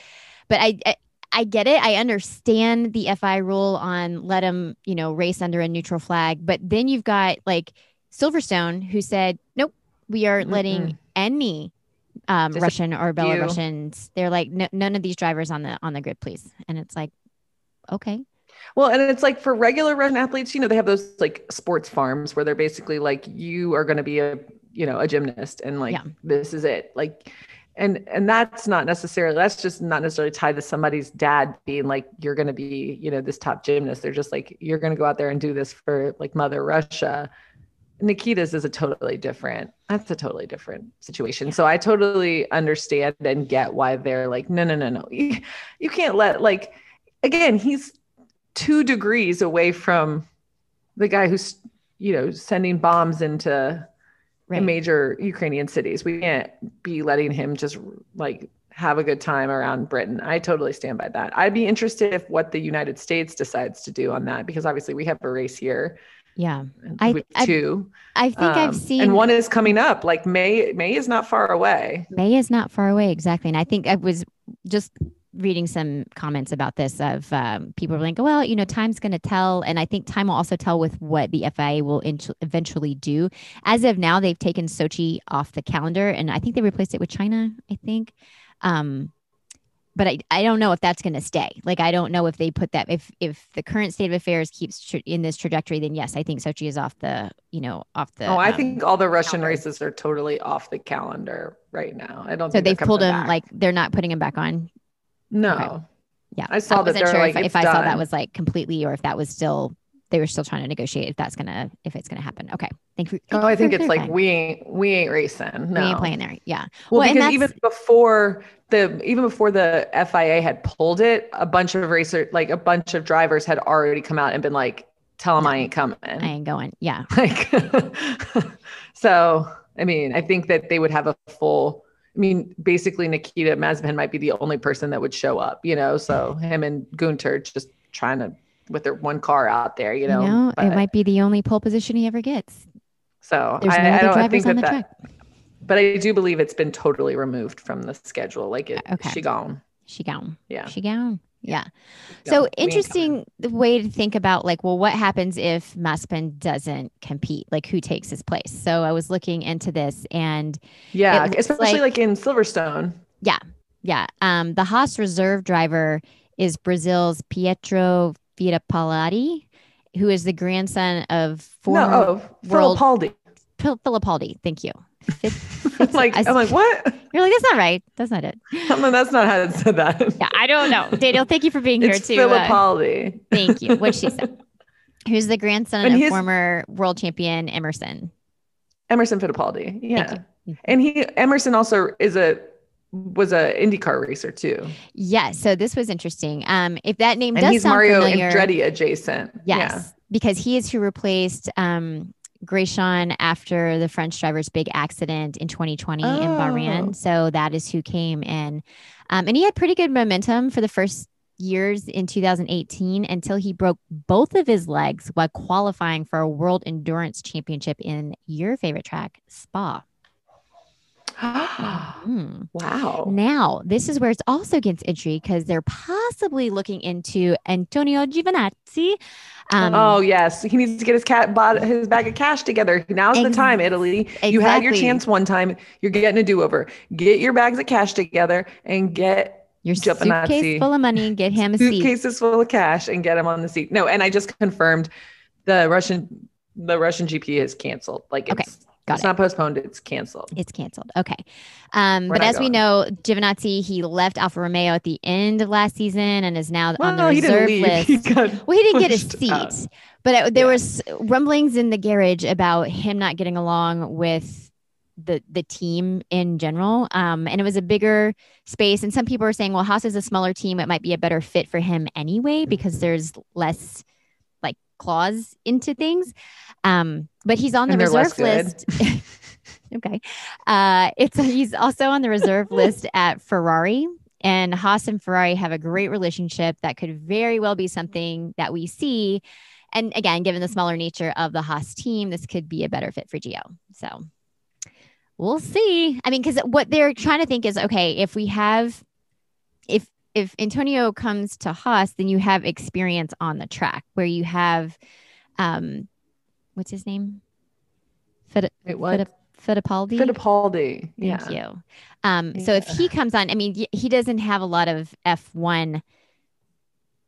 [SPEAKER 2] but I, I I get it. I understand the FI rule on let them, you know, race under a neutral flag. But then you've got like Silverstone who said, nope, we aren't letting
[SPEAKER 1] Mm-mm.
[SPEAKER 2] any um, Russian or. Belarusians. They're like, "No- none of these drivers on the on the grid, please. And it's like, okay,
[SPEAKER 1] Well, and it's like for regular Russian athletes, you know, they have those like sports farms where they're basically like, you are going to be a, you know, a gymnast and like,
[SPEAKER 2] Yeah.
[SPEAKER 1] this is it. Like, and, and that's not necessarily, that's just not necessarily tied to somebody's dad being like, you're going to be, you know, this top gymnast. They're just like, you're going to go out there and do this for like mother Russia. Nikita's is a totally different, that's a totally different situation. So I totally understand and get why they're like, no, no, no, no. You, you can't let like, again, he's two degrees away from the guy who's you know sending bombs into
[SPEAKER 2] right.
[SPEAKER 1] major Ukrainian cities. We can't be letting him just like have a good time around Britain. I totally stand by that. I'd be interested if what the United States decides to do on that because obviously we have a race here.
[SPEAKER 2] yeah. I-
[SPEAKER 1] we
[SPEAKER 2] I-
[SPEAKER 1] two.
[SPEAKER 2] I think I've
[SPEAKER 1] Um,
[SPEAKER 2] seen
[SPEAKER 1] and one is coming up. Like May. May is not far away.
[SPEAKER 2] May is not far away, exactly. And I think I was just reading some comments about this of um, people were like, well, you know, time's going to tell. And I think time will also tell with what the FIA will eventually do. As of now, they've taken Sochi off the calendar and I think they replaced it with China, I think. Um, but I, I don't know if that's going to stay. Like, I don't know if they put that, if, if the current state of affairs keeps tr- in this trajectory, then yes, I think Sochi is off the, you know, off the.
[SPEAKER 1] oh, I
[SPEAKER 2] um,
[SPEAKER 1] think all the Russian
[SPEAKER 2] calendar.
[SPEAKER 1] races are totally off the calendar right now. I don't.
[SPEAKER 2] so they've pulled him,
[SPEAKER 1] back.
[SPEAKER 2] like, they're not putting him back on.
[SPEAKER 1] No.
[SPEAKER 2] okay. Yeah,
[SPEAKER 1] I saw that
[SPEAKER 2] wasn't
[SPEAKER 1] they're
[SPEAKER 2] sure
[SPEAKER 1] like,
[SPEAKER 2] if, if I saw that was like completely, or if that was still they were still trying to negotiate if that's gonna if it's gonna happen. Okay, thank you. thank
[SPEAKER 1] Oh,
[SPEAKER 2] you
[SPEAKER 1] I think it's like we ain't we ain't racing. No.
[SPEAKER 2] we ain't playing there. Yeah,
[SPEAKER 1] Well,
[SPEAKER 2] Well, and
[SPEAKER 1] because even before the even before the FIA had pulled it, a bunch of racer like a bunch of drivers had already come out and been like, "Tell them I ain't coming."
[SPEAKER 2] I ain't going. Yeah,
[SPEAKER 1] Like, so I mean, I think that they would have a full. I mean, basically, Nikita Mazepin might be the only person that would show up. You know, so him and Gunter just trying to with their one car out there. You
[SPEAKER 2] you
[SPEAKER 1] know,
[SPEAKER 2] know, it might be the only pole position he ever gets.
[SPEAKER 1] so
[SPEAKER 2] There's
[SPEAKER 1] I,
[SPEAKER 2] no
[SPEAKER 1] I
[SPEAKER 2] other
[SPEAKER 1] don't I
[SPEAKER 2] drivers
[SPEAKER 1] think
[SPEAKER 2] on
[SPEAKER 1] that
[SPEAKER 2] the
[SPEAKER 1] that,
[SPEAKER 2] track.
[SPEAKER 1] but I do believe it's been totally removed from the schedule. Like it,
[SPEAKER 2] Okay.
[SPEAKER 1] she gone.
[SPEAKER 2] She gone.
[SPEAKER 1] Yeah.
[SPEAKER 2] She gone. Yeah. So
[SPEAKER 1] We ain't coming.
[SPEAKER 2] interesting the way to think about like, well, what happens if Mazepin doesn't compete? Like, who takes his place? So I was looking into this, and
[SPEAKER 1] Yeah, especially
[SPEAKER 2] like-
[SPEAKER 1] like, in Silverstone.
[SPEAKER 2] yeah, Yeah. um, the Haas reserve driver is Brazil's Pietro Fittipaldi, who is the grandson of former
[SPEAKER 1] no, oh,
[SPEAKER 2] world-
[SPEAKER 1] Fittipaldi.
[SPEAKER 2] Phil- Thank you.
[SPEAKER 1] I'm like,
[SPEAKER 2] I-
[SPEAKER 1] I'm like, what?
[SPEAKER 2] You're like, that's not right. That's not it.
[SPEAKER 1] I'm like, that's not how it said that.
[SPEAKER 2] Yeah, I don't know. Daniel, thank you for being
[SPEAKER 1] it's
[SPEAKER 2] here too. Uh, thank you. What she said. Who's the grandson
[SPEAKER 1] And
[SPEAKER 2] of former world champion Emerson?
[SPEAKER 1] Emerson Fittipaldi. Yeah, and he Emerson also is a was a IndyCar racer too,
[SPEAKER 2] Yes. So this was interesting. Um, if that name
[SPEAKER 1] and
[SPEAKER 2] does
[SPEAKER 1] he's
[SPEAKER 2] sound
[SPEAKER 1] Mario
[SPEAKER 2] familiar,
[SPEAKER 1] Andretti adjacent.
[SPEAKER 2] Yes, because he is who replaced um, Grosjean after the French driver's big accident in 2020 in
[SPEAKER 1] Oh.
[SPEAKER 2] Bahrain. So that is who came in. Um, and he had pretty good momentum for the first years in 2018 until he broke both of his legs while qualifying for a World Endurance Championship in your favorite track, Spa. Hmm.
[SPEAKER 1] wow.
[SPEAKER 2] Now, this is where it's also gets intrigue because they're possibly looking into Antonio Giovinazzi. Um,
[SPEAKER 1] oh yes, he needs to get his cat bought his bag of cash together. Now's the time, Italy. You had your chance one time. You're getting a do over. Get your bags of cash together and get
[SPEAKER 2] your
[SPEAKER 1] Giovinazzi.
[SPEAKER 2] suitcase full of money and get him a seat.
[SPEAKER 1] suitcases full of cash and get him on the seat. No, and I just confirmed the Russian the Russian GP is canceled. Like
[SPEAKER 2] Okay,
[SPEAKER 1] it's
[SPEAKER 2] got
[SPEAKER 1] it's
[SPEAKER 2] it.
[SPEAKER 1] not postponed, it's canceled.
[SPEAKER 2] It's canceled. Okay. Um,
[SPEAKER 1] We're
[SPEAKER 2] but as we know, Giovinazzi, he left Alfa Romeo at the end of last season and is now on the
[SPEAKER 1] Well, he didn't
[SPEAKER 2] reserve list.
[SPEAKER 1] He
[SPEAKER 2] Well, he didn't get a seat,
[SPEAKER 1] out.
[SPEAKER 2] but it, there
[SPEAKER 1] Yeah.
[SPEAKER 2] was rumblings in the garage about him not getting along with the the team in general. Um, and it was a bigger space. And some people are saying, well, Haas is a smaller team; it might be a better fit for him anyway because there's less like claws into things. Um, but he's on the reserve list. Okay. Uh, it's he's also on the reserve list at Ferrari. And Haas and Ferrari have a great relationship that could very well be something that we see. And again, given the smaller nature of the Haas team, this could be a better fit for Gio. So we'll see. I mean, because what they're trying to think is okay, if we have, if if Antonio comes to Haas, then you have experience on the track where you have, um, what's his name?
[SPEAKER 1] Fit, Wait, what?
[SPEAKER 2] Fittipaldi.
[SPEAKER 1] Fittipaldi.
[SPEAKER 2] Thank you. Um, yeah. So if he comes on, I mean, he doesn't have a lot of F1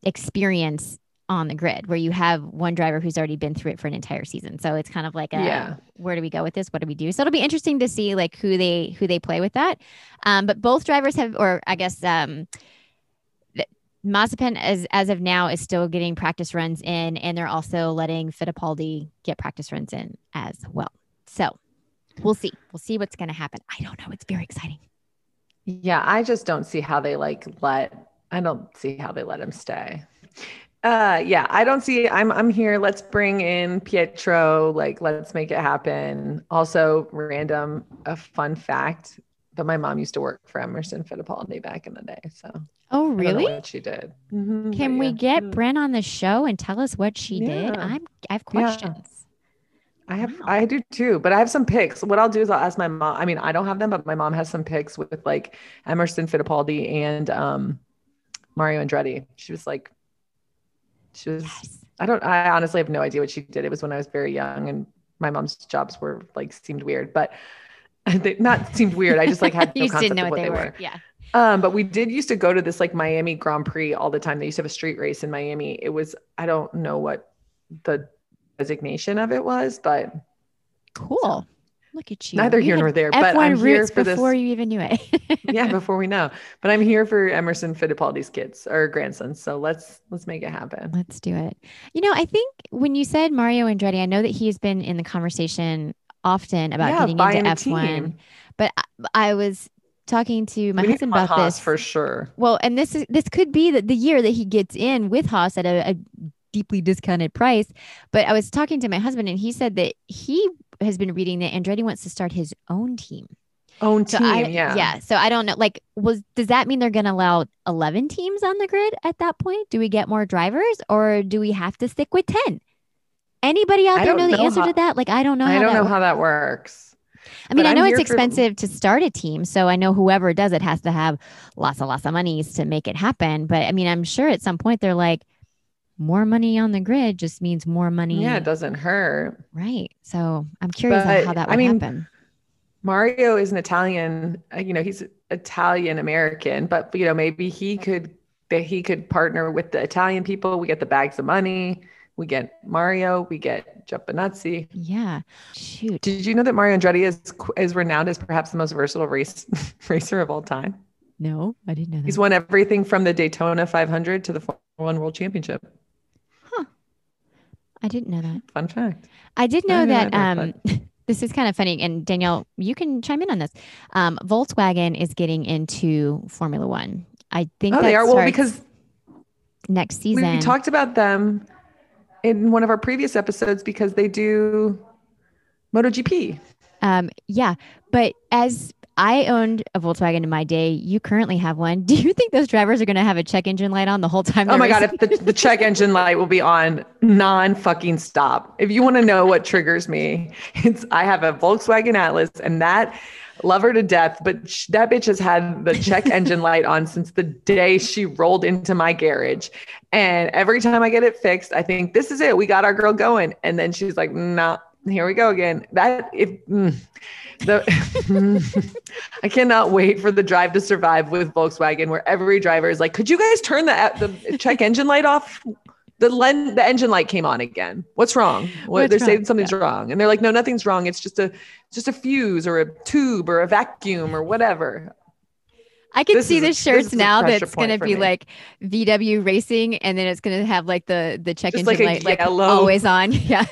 [SPEAKER 2] experience on the grid where you have one driver who's already been through it for an entire season. So it's kind of like a, yeah. where do we go with this? What do we do? So it'll be interesting to see like who they who they play with that. Um, but both drivers have, or I guess um, Mazepin as as of now is still getting practice runs in, and they're also letting Fittipaldi get practice runs in as well. So we'll see. We'll see what's going to happen. I don't know. It's very exciting.
[SPEAKER 1] Yeah, I just don't see how they like let. I don't see how they let him stay. Uh, yeah, I don't see. I'm I'm here. Let's bring in Pietro. Like, let's make it happen. Also, random a fun fact. But my mom used to work for Emerson Fittipaldi back in the day. So.
[SPEAKER 2] Oh really?
[SPEAKER 1] what she did.
[SPEAKER 2] Mm-hmm, Can we yeah. get mm-hmm. Bren on the show and tell us what she yeah. did? I'm I have questions. Yeah.
[SPEAKER 1] I have, I do too, but I have some pics. What I'll do is I'll ask my mom. I mean, I don't have them, but my mom has some pics with, with like Emerson Fittipaldi and um, Mario Andretti. She was like, she was, yes. I don't, I honestly have no idea what she did. It was when I was very young and my mom's jobs were like, seemed weird, but they not seemed weird. I just like had no concept of what, they, they were. were.
[SPEAKER 2] Yeah.
[SPEAKER 1] Um, but we did used to go to this like Miami Grand Prix all the time. They used to have a street race in Miami. It was, I don't know what the designation of it was, but
[SPEAKER 2] cool. Look at you.
[SPEAKER 1] Neither you here nor there, F1 but I'm here for this.
[SPEAKER 2] before you even knew it.
[SPEAKER 1] yeah, before we know. But I'm here for Emerson Fittipaldi's kids or grandsons. So let's let's make it happen.
[SPEAKER 2] Let's do it. You know, I think when you said Mario Andretti, I know that he's been in the conversation often about yeah, getting into F1. But I, I was talking to my we husband about
[SPEAKER 1] Haas
[SPEAKER 2] this
[SPEAKER 1] for sure.
[SPEAKER 2] Well, and this is this could be the, the year that he gets in with Haas at a, a deeply discounted price. But I was talking to my husband and he said that he has been reading that Andretti wants to start his own team.
[SPEAKER 1] Own team,
[SPEAKER 2] I,
[SPEAKER 1] yeah.
[SPEAKER 2] Yeah. So I don't know. Like, was does that mean they're gonna allow 11 teams on the grid at that point? Do we get more drivers or do we have to stick with 10? Anybody out there know the answer how, to that? Like, I don't know.
[SPEAKER 1] I don't know works. how that works.
[SPEAKER 2] I mean, but I know I'm it's expensive for... to start a team. So I know whoever does it has to have lots and lots of monies to make it happen. But I mean, I'm sure at some point they're like, more money on the grid just means more money.
[SPEAKER 1] Yeah, it doesn't hurt.
[SPEAKER 2] Right. So I'm curious but, how that would I mean, happen.
[SPEAKER 1] Mario is an Italian, uh, you know, he's Italian American, but you know, maybe he could that he could partner with the Italian people. We get the bags of money. We get Mario. We get Giovinazzi.
[SPEAKER 2] Yeah. Shoot.
[SPEAKER 1] Did you know that Mario Andretti is is renowned as perhaps the most versatile race racer of all time?
[SPEAKER 2] No, I didn't know that.
[SPEAKER 1] He's won everything from the Daytona 500 to the Formula One World Championship. Huh.
[SPEAKER 2] I didn't know that.
[SPEAKER 1] Fun fact.
[SPEAKER 2] I did know, I that. um, this is kind of funny, and Danielle, you can chime in on this. Um, Volkswagen is getting into Formula One. I think.
[SPEAKER 1] Oh, they are well because
[SPEAKER 2] next season.
[SPEAKER 1] We talked about them in one of our previous episodes because they do MotoGP.
[SPEAKER 2] Um, yeah, but as I owned a Volkswagen in my day. You currently have one. Do you think those drivers are going to have a check engine light on the whole time?
[SPEAKER 1] Oh my god! If the, the check engine light will be on non fucking stop. If you want to know what triggers me, it's I have a Volkswagen Atlas, and that love her to death, but sh- that bitch has had the check engine light on since the day she rolled into my garage. And every time I get it fixed, I think this is it. We got our girl going. And then she's like, nah, here we go again. That if mm, the I cannot wait for the drive to survive with Volkswagen, where every driver is like, "Could you guys turn the the check engine light off?" The the engine light came on again. What's wrong? What, they're wrong? saying something's yeah. wrong, and they're like, "No, nothing's wrong. It's just a just a fuse or a tube or a vacuum or whatever."
[SPEAKER 2] I can this see the shirts now that's going to be me. like VW Racing, and then it's going to have like the the check just engine like light like always on. Yeah,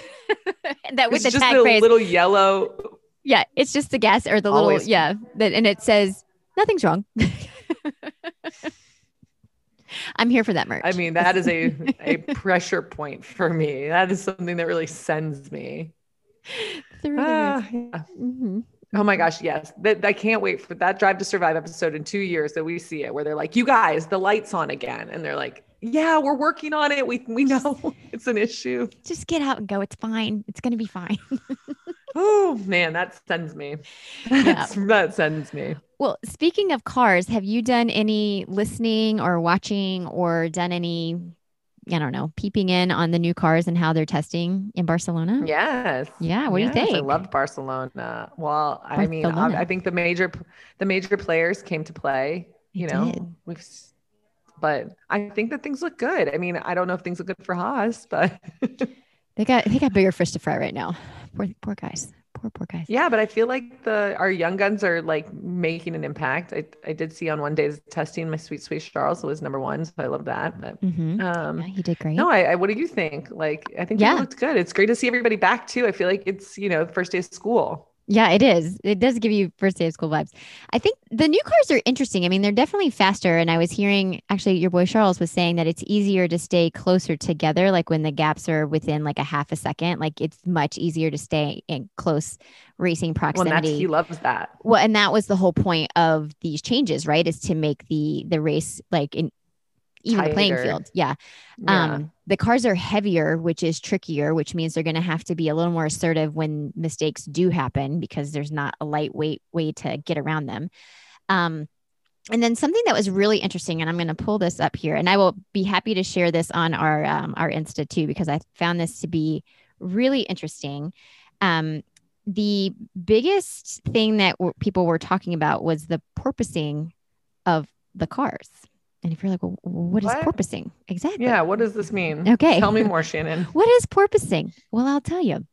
[SPEAKER 2] that with the
[SPEAKER 1] tag just a little yellow
[SPEAKER 2] yeah, it's just the gas or the Always. little yeah, that and it says nothing's wrong. I'm here for that merch.
[SPEAKER 1] I mean, that is a a pressure point for me. That is something that really sends me.
[SPEAKER 2] Through the uh, yeah. mm-hmm.
[SPEAKER 1] Oh my gosh, yes. That I can't wait for that Drive to Survive episode in two years that we see it where they're like, you guys, the light's on again. And they're like, yeah, we're working on it. We we know it's an issue.
[SPEAKER 2] Just get out and go. It's fine. It's gonna be fine.
[SPEAKER 1] oh man, that sends me. Yeah. that sends me.
[SPEAKER 2] Well, speaking of cars, have you done any listening or watching or done any I don't know, peeping in on the new cars and how they're testing in Barcelona?
[SPEAKER 1] Yes.
[SPEAKER 2] Yeah. What yes, do you think?
[SPEAKER 1] I love Barcelona. Well, Barcelona. I mean, I, I, think the major the major players came to play. You they know, did. we've but I think that things look good. I mean, I don't know if things look good for Haas, but
[SPEAKER 2] they got they got bigger fish to fry right now. Poor poor guys. Poor poor guys.
[SPEAKER 1] Yeah, but I feel like the our young guns are like making an impact. I, I did see on one day's testing my sweet sweet Charles was number one, so I love that. But
[SPEAKER 2] mm-hmm. um, yeah, he did great.
[SPEAKER 1] No, I, I, what do you think? Like, I think yeah, looked good. It's great to see everybody back too. I feel like it's you know first day of school.
[SPEAKER 2] Yeah, it is. It does give you first day of school vibes. I think the new cars are interesting. I mean, they're definitely faster. And I was hearing actually your boy Charles was saying that it's easier to stay closer together, like when the gaps are within like a half a second. Like it's much easier to stay in close racing proximity.
[SPEAKER 1] Well, he loves that.
[SPEAKER 2] Well, and that was the whole point of these changes, right? Is to make the the race like in even Tighter. the playing field. Yeah. yeah. Um, the cars are heavier, which is trickier, which means they're going to have to be a little more assertive when mistakes do happen because there's not a lightweight way to get around them. Um, and then something that was really interesting, and I'm going to pull this up here, and I will be happy to share this on our um, our Insta too because I found this to be really interesting. Um, the biggest thing that w- people were talking about was the porpoising of the cars. And if you're like, well, what, what is porpoising? Exactly.
[SPEAKER 1] Yeah. What does this mean?
[SPEAKER 2] Okay.
[SPEAKER 1] Tell me more, Shannon.
[SPEAKER 2] what is porpoising? Well, I'll tell you.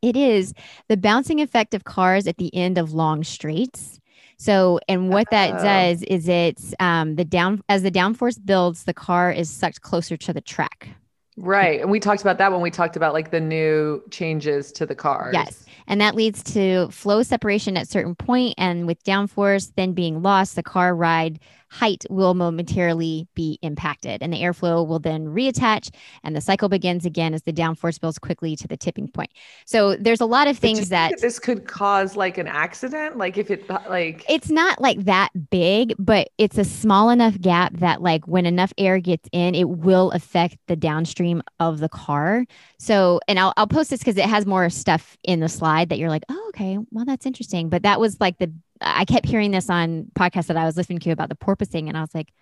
[SPEAKER 2] It is the bouncing effect of cars at the end of long straights. So, and what that oh. does is it's um, the down as the downforce builds, the car is sucked closer to the track.
[SPEAKER 1] Right. And we talked about that when we talked about like the new changes to the cars.
[SPEAKER 2] Yes. And that leads to flow separation at certain point and with downforce then being lost, the car ride height will momentarily be impacted and the airflow will then reattach and the cycle begins again as the downforce builds quickly to the tipping point. So there's a lot of things that
[SPEAKER 1] this could cause like an accident like if it like
[SPEAKER 2] It's not like that big, but it's a small enough gap that like when enough air gets in, it will affect the downstream of the car. So and I'll I'll post this cuz it has more stuff in the slide that you're like, "Oh, okay. Well, that's interesting." But that was like the I kept hearing this on podcasts that I was listening to about the porpoising, and I was like,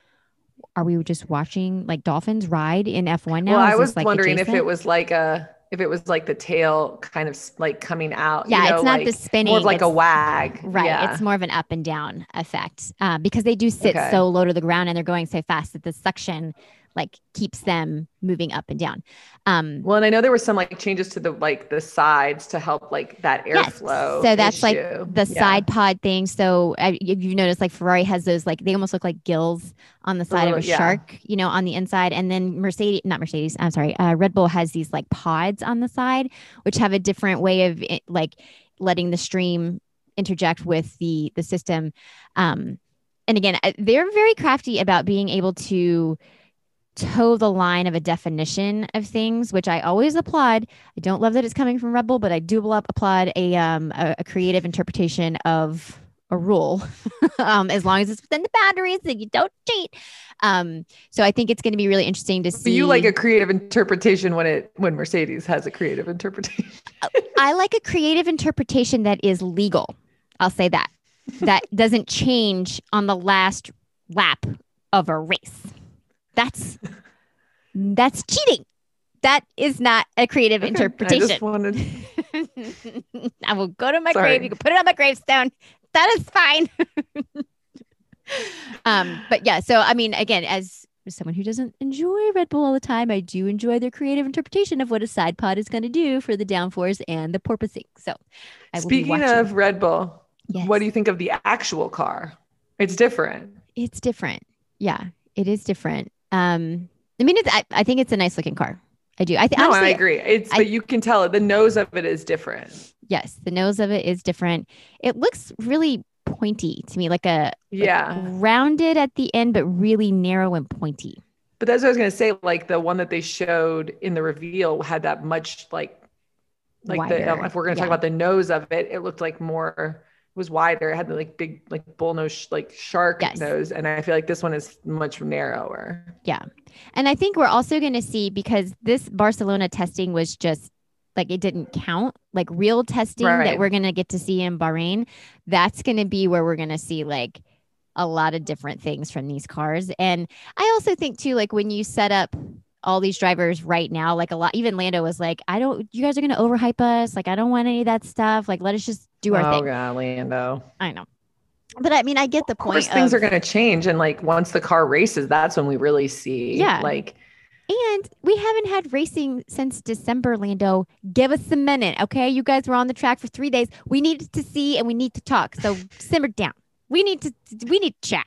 [SPEAKER 2] are we just watching like dolphins ride in F1 now?
[SPEAKER 1] Well, I was like wondering adjacent? if it was like a if it was like the tail kind of like coming out.
[SPEAKER 2] Yeah,
[SPEAKER 1] you
[SPEAKER 2] know,
[SPEAKER 1] it's
[SPEAKER 2] not
[SPEAKER 1] like,
[SPEAKER 2] the spinning.
[SPEAKER 1] More of like a wag.
[SPEAKER 2] Right.
[SPEAKER 1] Yeah.
[SPEAKER 2] It's more of an up and down effect uh, because they do sit okay. so low to the ground and they're going so fast that the suction like keeps them moving up and down. Um,
[SPEAKER 1] well, and I know there were some like changes to the like the sides to help like that airflow.
[SPEAKER 2] Yes. So that's issue. like the yeah. side pod thing. So uh, if you notice, like Ferrari has those like they almost look like gills on the side of a yeah. shark, you know, on the inside, and then Mercedes, not Mercedes, I'm sorry, uh, Red Bull has these like pods on the side, which have a different way of it, like letting the stream interject with the the system. Um, and again, uh, they're very crafty about being able to toe the line of a definition of things, which I always applaud. I don't love that it's coming from Red Bull, but I do applaud a um a, a creative interpretation of a rule, um, as long as it's within the boundaries and you don't cheat. Um, so I think it's going to be really interesting to see.
[SPEAKER 1] you like a creative interpretation when it when Mercedes has a creative interpretation.
[SPEAKER 2] I like a creative interpretation that is legal. I'll say that that doesn't change on the last lap of a race. That's that's cheating. That is not a creative interpretation. I just wanted. I will go to my Sorry. grave. You can put it on my gravestone. That is fine. um, but yeah, so I mean, again, as someone who doesn't enjoy Red Bull all the time, I do enjoy their creative interpretation of what a side pod is going to do for the downforce and the porpoising. So,
[SPEAKER 1] I speaking of Red Bull, yes. what do you think of the actual car? It's different.
[SPEAKER 2] It's different. Yeah, it is different. Um, I mean, it's, I, I think it's a nice looking car. I do. I think.
[SPEAKER 1] No, I agree. It's, I, but you can tell it. The nose of it is different.
[SPEAKER 2] Yes, the nose of it is different. It looks really pointy to me, like a
[SPEAKER 1] yeah,
[SPEAKER 2] like rounded at the end, but really narrow and pointy.
[SPEAKER 1] But that's what I was gonna say. Like the one that they showed in the reveal had that much like, like Wider. the if we're gonna yeah. talk about the nose of it, it looked like more was wider. It had the like big like bull nose like shark
[SPEAKER 2] Yes.
[SPEAKER 1] nose, and I feel like this one is much narrower.
[SPEAKER 2] Yeah. And I think we're also going to see because this Barcelona testing was just like it didn't count, like real testing that we're going to get to see in Bahrain. That's going to be where we're going to see like a lot of different things from these cars. And I also think too, like when you set up all these drivers right now, like a lot, even Lando was like, I don't, you guys are going to overhype us. Like, I don't want any of that stuff. Like, let us just do our
[SPEAKER 1] oh
[SPEAKER 2] thing.
[SPEAKER 1] god, Lando.
[SPEAKER 2] I know. But I mean, I get the
[SPEAKER 1] Of course,
[SPEAKER 2] point.
[SPEAKER 1] things
[SPEAKER 2] of-
[SPEAKER 1] are going to change, and like once the car races, that's when we really see.
[SPEAKER 2] Yeah.
[SPEAKER 1] like
[SPEAKER 2] And we haven't had racing since December, Lando. Give us a minute, okay? You guys were on the track for three days. We need to see and we need to talk. So simmer down. We need to we need to chat.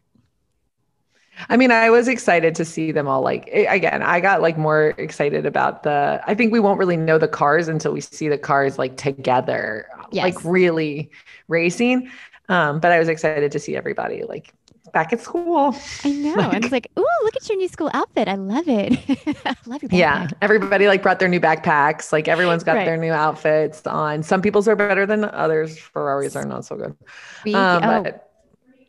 [SPEAKER 1] I mean, I was excited to see them all. Like eh, again, I got like more excited about the. I think we won't really know the cars until we see the cars like together, like really racing. Um, but I was excited to see everybody like back at school.
[SPEAKER 2] I know.
[SPEAKER 1] Like-
[SPEAKER 2] it's like, ooh, look at your new school outfit. I love it. I love your
[SPEAKER 1] Yeah, everybody like brought their new backpacks. Like everyone's got
[SPEAKER 2] Right.
[SPEAKER 1] their new outfits on. Some people's are better than others. Ferraris are not so good. Um,
[SPEAKER 2] oh,
[SPEAKER 1] but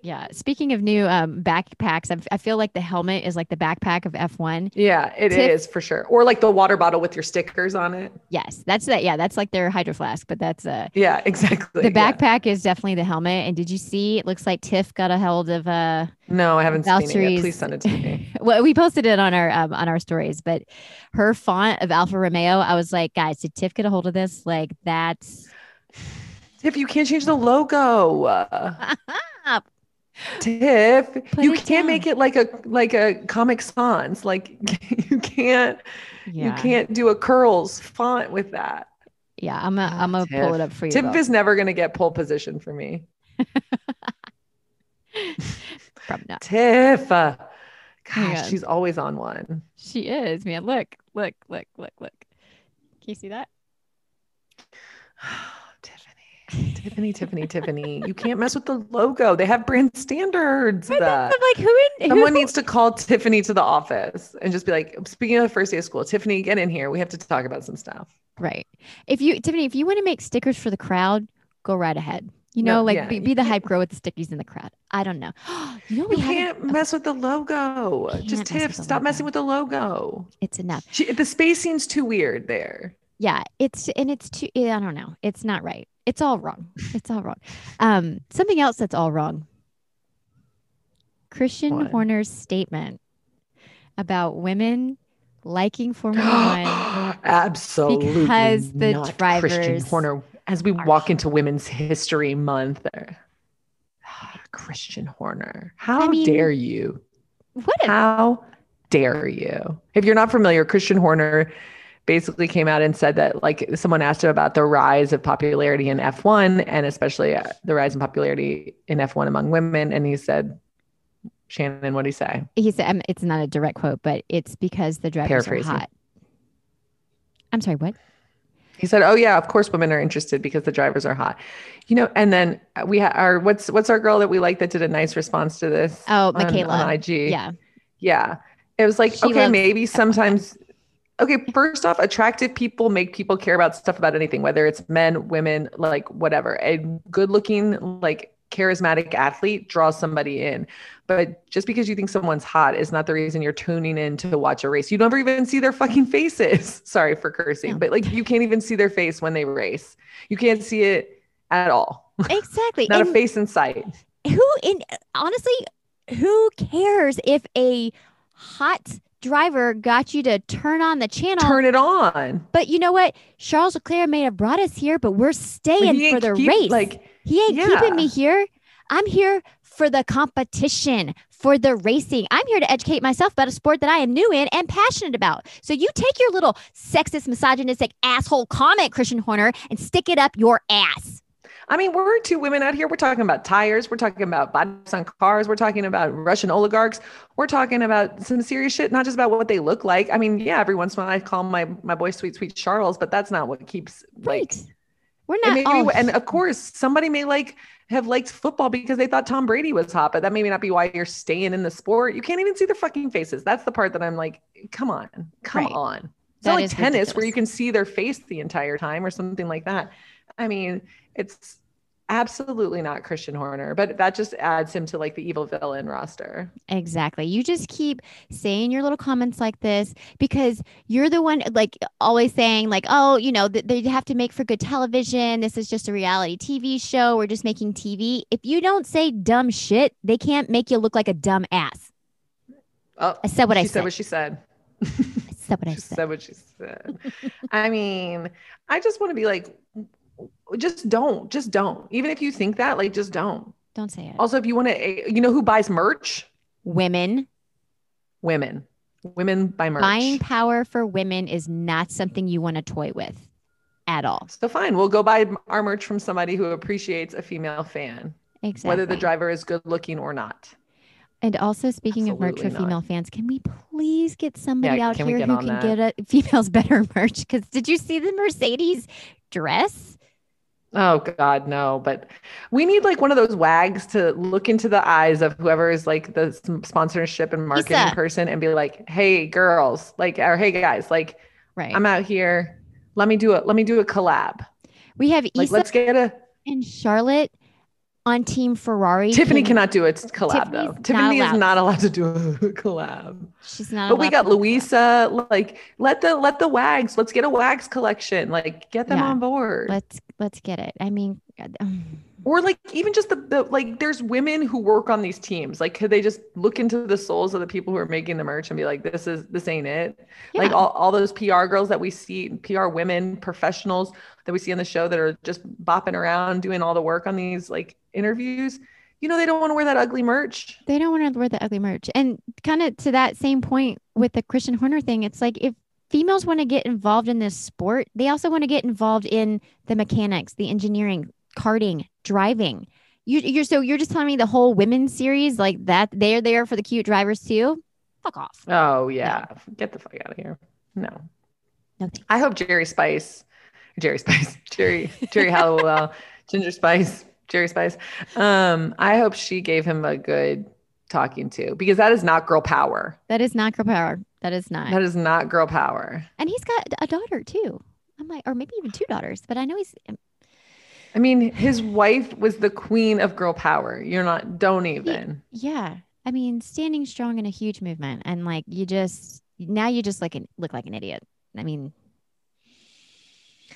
[SPEAKER 2] yeah. Speaking of new um, backpacks, I, I feel like the helmet is like the backpack of F1.
[SPEAKER 1] yeah, it is for sure. Or like the water bottle with your stickers on it.
[SPEAKER 2] Yes, that's that. Yeah, that's like their hydro flask, but that's uh
[SPEAKER 1] Yeah, exactly.
[SPEAKER 2] the
[SPEAKER 1] yeah.
[SPEAKER 2] backpack is definitely the helmet. And did you see? It looks like Tiff got a hold of uh
[SPEAKER 1] No, I haven't seen it yet. Please send it to me.
[SPEAKER 2] well, we posted it on our um, on our stories, but her font of Alfa Romeo, I was like, guys, did Tiff get a hold of this? Like that's
[SPEAKER 1] Tiff, you can't change the logo. Tiff,
[SPEAKER 2] Put
[SPEAKER 1] you can't
[SPEAKER 2] down.
[SPEAKER 1] make it like a like a Comic Sans. Like you can't you can't do a curls font with that.
[SPEAKER 2] Yeah, I'm
[SPEAKER 1] Ah,
[SPEAKER 2] I'm gonna pull it up for you.
[SPEAKER 1] Tiff
[SPEAKER 2] though.
[SPEAKER 1] is never gonna get pole position for me.
[SPEAKER 2] Probably not.
[SPEAKER 1] Tiff, uh, gosh, she's always on one.
[SPEAKER 2] She is, man. Look, look, look, look, look. Can you see that?
[SPEAKER 1] Tiffany, Tiffany, Tiffany. You can't mess with the logo. They have brand standards.
[SPEAKER 2] I'm like, who in
[SPEAKER 1] Someone
[SPEAKER 2] who,
[SPEAKER 1] needs to call Tiffany to the office and just be like, speaking of the first day of school, Tiffany, get in here. We have to talk about some stuff.
[SPEAKER 2] right? If you Tiffany, if you want to make stickers for the crowd, go right ahead. You
[SPEAKER 1] No,
[SPEAKER 2] know, like
[SPEAKER 1] yeah,
[SPEAKER 2] be, be the hype girl with the stickies in the crowd. I don't know. you know, we
[SPEAKER 1] You can't mess with the logo. Just
[SPEAKER 2] mess
[SPEAKER 1] Tiff,
[SPEAKER 2] the
[SPEAKER 1] stop messing with the logo.
[SPEAKER 2] It's enough.
[SPEAKER 1] She, the spacing's too weird there.
[SPEAKER 2] yeah it's and it's too i don't know it's not right it's all wrong it's all wrong um something else that's all wrong christian
[SPEAKER 1] What?
[SPEAKER 2] horner's statement about women liking formula one
[SPEAKER 1] Absolutely.
[SPEAKER 2] Because the
[SPEAKER 1] not Christian Horner. As we walk into Women's History Month, there. Christian Horner. How
[SPEAKER 2] I mean,
[SPEAKER 1] dare you?
[SPEAKER 2] what a
[SPEAKER 1] How dare you? If you're not familiar, Christian Horner basically came out and said that like someone asked him about the rise of popularity in F1 and especially uh, the rise in popularity in F1 among women and he said Shannon what did he say?
[SPEAKER 2] he said um, it's not a direct quote but it's because the drivers are hot i'm sorry what
[SPEAKER 1] He said, "Oh yeah, of course women are interested because the drivers are hot." You know, and then we ha- our what's what's our girl that we like that did a nice response to this
[SPEAKER 2] oh
[SPEAKER 1] on,
[SPEAKER 2] michaela
[SPEAKER 1] on IG.
[SPEAKER 2] yeah
[SPEAKER 1] Yeah. It was like,
[SPEAKER 2] She
[SPEAKER 1] okay, maybe sometimes okay, first off, attractive people make people care about stuff about anything, whether it's men, women, like whatever. A good looking, like charismatic athlete draws somebody in. But just because you think someone's hot is not the reason you're tuning in to watch a race. You never even see their fucking faces. Sorry for cursing, but like you can't even see their face when they race. You can't see it at all.
[SPEAKER 2] exactly
[SPEAKER 1] Not
[SPEAKER 2] and
[SPEAKER 1] a face in sight.
[SPEAKER 2] who in honestly who cares if a hot driver got you to turn on the channel.
[SPEAKER 1] Turn it on.
[SPEAKER 2] but you know what? Charles leclerc may have brought us here but we're staying
[SPEAKER 1] He
[SPEAKER 2] for the
[SPEAKER 1] keep-
[SPEAKER 2] race.
[SPEAKER 1] Like
[SPEAKER 2] he ain't
[SPEAKER 1] yeah.
[SPEAKER 2] keeping me here. I'm here for the competition for the racing. I'm here to educate myself about a sport that i am new in and passionate about. So you take your little sexist misogynistic asshole comment christian horner and stick it up your ass
[SPEAKER 1] I mean, we're two women out here. We're talking about tires. We're talking about bodies on cars. We're talking about Russian oligarchs. We're talking about some serious shit, not just about what they look like. I mean, yeah, every once in a while I call my my boy sweet sweet Charles, but that's not what keeps like.
[SPEAKER 2] right we're
[SPEAKER 1] And,
[SPEAKER 2] not
[SPEAKER 1] maybe, and of course, somebody may like have liked football because they thought Tom Brady was hot, but that may not be why you're staying in the sport. You can't even see their fucking faces. That's the part that I'm like, come on, come
[SPEAKER 2] Right.
[SPEAKER 1] on. It's
[SPEAKER 2] That
[SPEAKER 1] not like
[SPEAKER 2] is
[SPEAKER 1] tennis where you can see their face the entire time or something like that. I mean, it's absolutely not Christian Horner, but that just adds him to like the evil villain roster.
[SPEAKER 2] Exactly. You just keep saying your little comments like this because you're the one like always saying like, oh, you know, th- they have to make for good television. This is just a reality TV show. We're just making TV. If you don't say dumb shit, they can't make you look like a dumb ass.
[SPEAKER 1] Oh,
[SPEAKER 2] I said what I
[SPEAKER 1] she
[SPEAKER 2] said.
[SPEAKER 1] said what she said.
[SPEAKER 2] I said what I said.
[SPEAKER 1] said what she said. I mean, I just want to be like, just don't, just don't. Even if you think that, like, just don't.
[SPEAKER 2] Don't say it.
[SPEAKER 1] Also, if you want to, eh, you know who buys merch?
[SPEAKER 2] Women.
[SPEAKER 1] Women. Women buy merch.
[SPEAKER 2] Buying power for women is not something you want to toy with at all.
[SPEAKER 1] So fine, we'll go buy our merch from somebody who appreciates a female fan,
[SPEAKER 2] Exactly.
[SPEAKER 1] whether the driver is good looking or not.
[SPEAKER 2] And also, speaking of merch for
[SPEAKER 1] Absolutely not.
[SPEAKER 2] female fans, can we please get somebody
[SPEAKER 1] Yeah,
[SPEAKER 2] out here who can
[SPEAKER 1] that?
[SPEAKER 2] get a females better merch? Because did you see the Mercedes dress?
[SPEAKER 1] Oh God, no! But we need like one of those wags to look into the eyes of whoever is like the sponsorship and marketing
[SPEAKER 2] Issa.
[SPEAKER 1] person and be like, "Hey, girls, like, or hey, guys, like,
[SPEAKER 2] Right.
[SPEAKER 1] I'm out here. Let me do it. Let me do a collab.
[SPEAKER 2] we have
[SPEAKER 1] Like, let's get a
[SPEAKER 2] and Charlotte on Team Ferrari.
[SPEAKER 1] Tiffany
[SPEAKER 2] Can-
[SPEAKER 1] cannot do a collab though.
[SPEAKER 2] Tiffany's not
[SPEAKER 1] Tiffany is not allowed to do a collab.
[SPEAKER 2] She's not.
[SPEAKER 1] But we got
[SPEAKER 2] to do that.
[SPEAKER 1] Louisa. Like, let the let the wags. Let's get a wags collection. Like, get them
[SPEAKER 2] Yeah.
[SPEAKER 1] on board.
[SPEAKER 2] Let's let's get it. I mean,
[SPEAKER 1] or like even just the, the like there's women who work on these teams like could they just look into the souls of the people who are making the merch and be like this is this ain't it like all, all those pr girls that we see pr women professionals that we see on the show that are just bopping around doing all the work on these like interviews you know they don't want to wear that ugly merch
[SPEAKER 2] they don't want to wear the ugly merch. And kind of to that same point with the Christian Horner thing, it's like if females want to get involved in this sport, they also want to get involved in the mechanics, the engineering, karting, driving. You, you're so you're just telling me the whole women's series like that they're there for the cute drivers too. Fuck off.
[SPEAKER 1] oh yeah get the fuck out of here no
[SPEAKER 2] No
[SPEAKER 1] i hope Geri spice Geri spice Geri Geri Halliwell uh, ginger spice Geri spice um i hope she gave him a good talking to because that is not girl power
[SPEAKER 2] That is not girl power. That is not.
[SPEAKER 1] that is not girl power
[SPEAKER 2] and he's got a daughter too. I'm like, or maybe even two daughters, but I know he's
[SPEAKER 1] i mean his wife was the queen of girl power you're not don't even
[SPEAKER 2] yeah. I mean, standing strong in a huge movement, and like you just now you just like an, look like an idiot. I mean,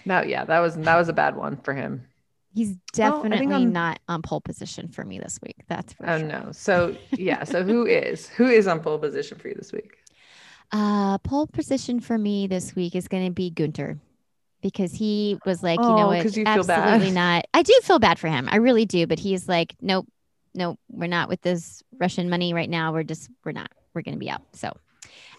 [SPEAKER 1] no yeah that was that was a bad one for him
[SPEAKER 2] he's
[SPEAKER 1] Well,
[SPEAKER 2] definitely
[SPEAKER 1] I'm-
[SPEAKER 2] not on pole position for me this week. That's for
[SPEAKER 1] oh
[SPEAKER 2] sure.
[SPEAKER 1] no so yeah so who is who is on pole position for you this week
[SPEAKER 2] Uh, pole position for me this week is going to be Gunter because he was like, you
[SPEAKER 1] Oh,
[SPEAKER 2] know what,
[SPEAKER 1] 'cause you bad.
[SPEAKER 2] absolutely not. I do feel bad for him. I really do. But he's like, nope, nope, we're not with this Russian money right now. We're just, we're not. We're going to be out. So,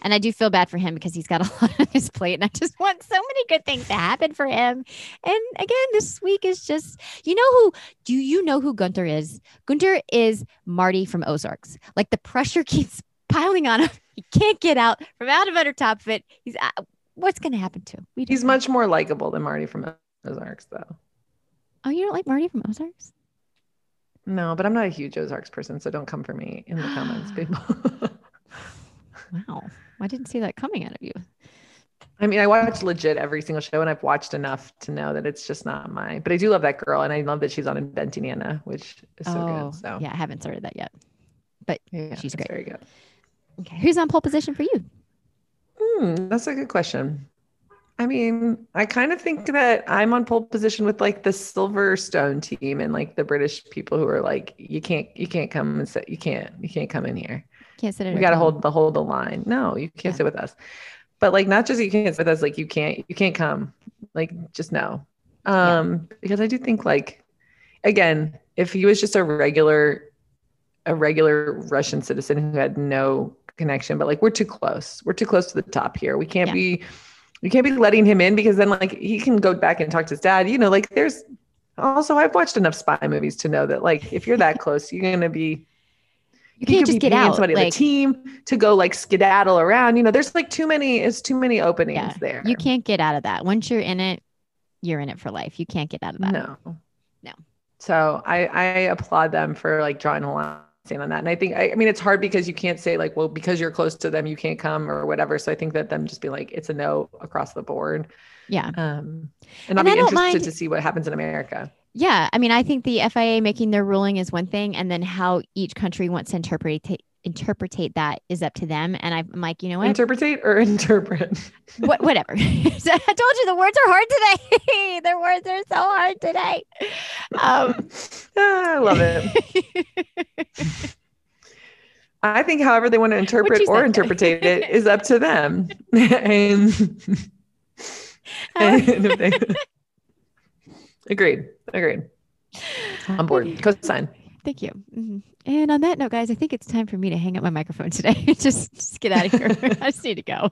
[SPEAKER 2] and I do feel bad for him because he's got a lot on his plate, and I just want so many good things to happen for him. And again, this week is just, you know who? Do you know who Gunter is? Gunter is Marty from Ozarks. Like the pressure keeps piling on him. He can't get out from out of under top of it. He's uh, what's going to happen to him? We
[SPEAKER 1] he's
[SPEAKER 2] know.
[SPEAKER 1] much more likable than marty from ozarks though
[SPEAKER 2] Oh, you don't like Marty from Ozarks?
[SPEAKER 1] no but i'm not a huge ozarks person so don't come for me in the comments people
[SPEAKER 2] Wow, I didn't see that coming out of you.
[SPEAKER 1] I mean, I watch legit every single show, and I've watched enough to know that it's just not my. But I do love that girl, and I love that she's on Inventing Anna, which is so
[SPEAKER 2] oh,
[SPEAKER 1] good. So
[SPEAKER 2] yeah, I haven't started that yet.
[SPEAKER 1] yeah,
[SPEAKER 2] she's great.
[SPEAKER 1] Very good.
[SPEAKER 2] Okay, who's on pole position for you?
[SPEAKER 1] Hmm, that's a good question. I mean, I kind of think that I'm on pole position with like the Silverstone team and like the British people who are like, you can't, you can't come and sit, you can't, you can't come in here.
[SPEAKER 2] Can't sit at
[SPEAKER 1] We got to hold the hold the line. No, you can't
[SPEAKER 2] Yeah.
[SPEAKER 1] sit with us. But like, not just you can't sit with us, like you can't, you can't come. Like, just no. Um, because I do think like, again, if he was just a regular, a regular Russian citizen who had no connection, but like we're too close. We're too close to the top here. We can't
[SPEAKER 2] Yeah.
[SPEAKER 1] be, we can't be letting him in because then like he can go back and talk to his dad. You know, like there's also I've watched enough spy movies to know that like if you're that close, you're gonna be
[SPEAKER 2] You can't just get out.
[SPEAKER 1] somebody on
[SPEAKER 2] Like,
[SPEAKER 1] the team to go like skedaddle around. You know, there's like too many, it's too many openings
[SPEAKER 2] yeah,
[SPEAKER 1] there.
[SPEAKER 2] you can't get out of that. Once you're in it, you're in it for life. You can't get out of that.
[SPEAKER 1] No.
[SPEAKER 2] No.
[SPEAKER 1] So I, I applaud them for like drawing a line on that. And I think I, I mean it's hard because you can't say like, well, because you're close to them, you can't come or whatever. So I think that them just be like, it's a no across the board.
[SPEAKER 2] Yeah.
[SPEAKER 1] Um and,
[SPEAKER 2] And
[SPEAKER 1] I'll be interested
[SPEAKER 2] mind-
[SPEAKER 1] to see what happens in America.
[SPEAKER 2] Yeah, I mean, I think the FIA making their ruling is one thing, and then how each country wants to interpret interpretate that is up to them. And I'm like, you know what?
[SPEAKER 1] Interpretate or interpret?
[SPEAKER 2] what, whatever. so I told you the words are hard today. the words are so hard today. Um,
[SPEAKER 1] ah, I love it. I think however they want to interpret or interpretate it is up to them. and, and they, agreed. Agreed. On board. Co-sign.
[SPEAKER 2] Thank you. Mm-hmm. And on that note, guys, I think it's time for me to hang up my microphone today. just, just get out of here. I just need to go.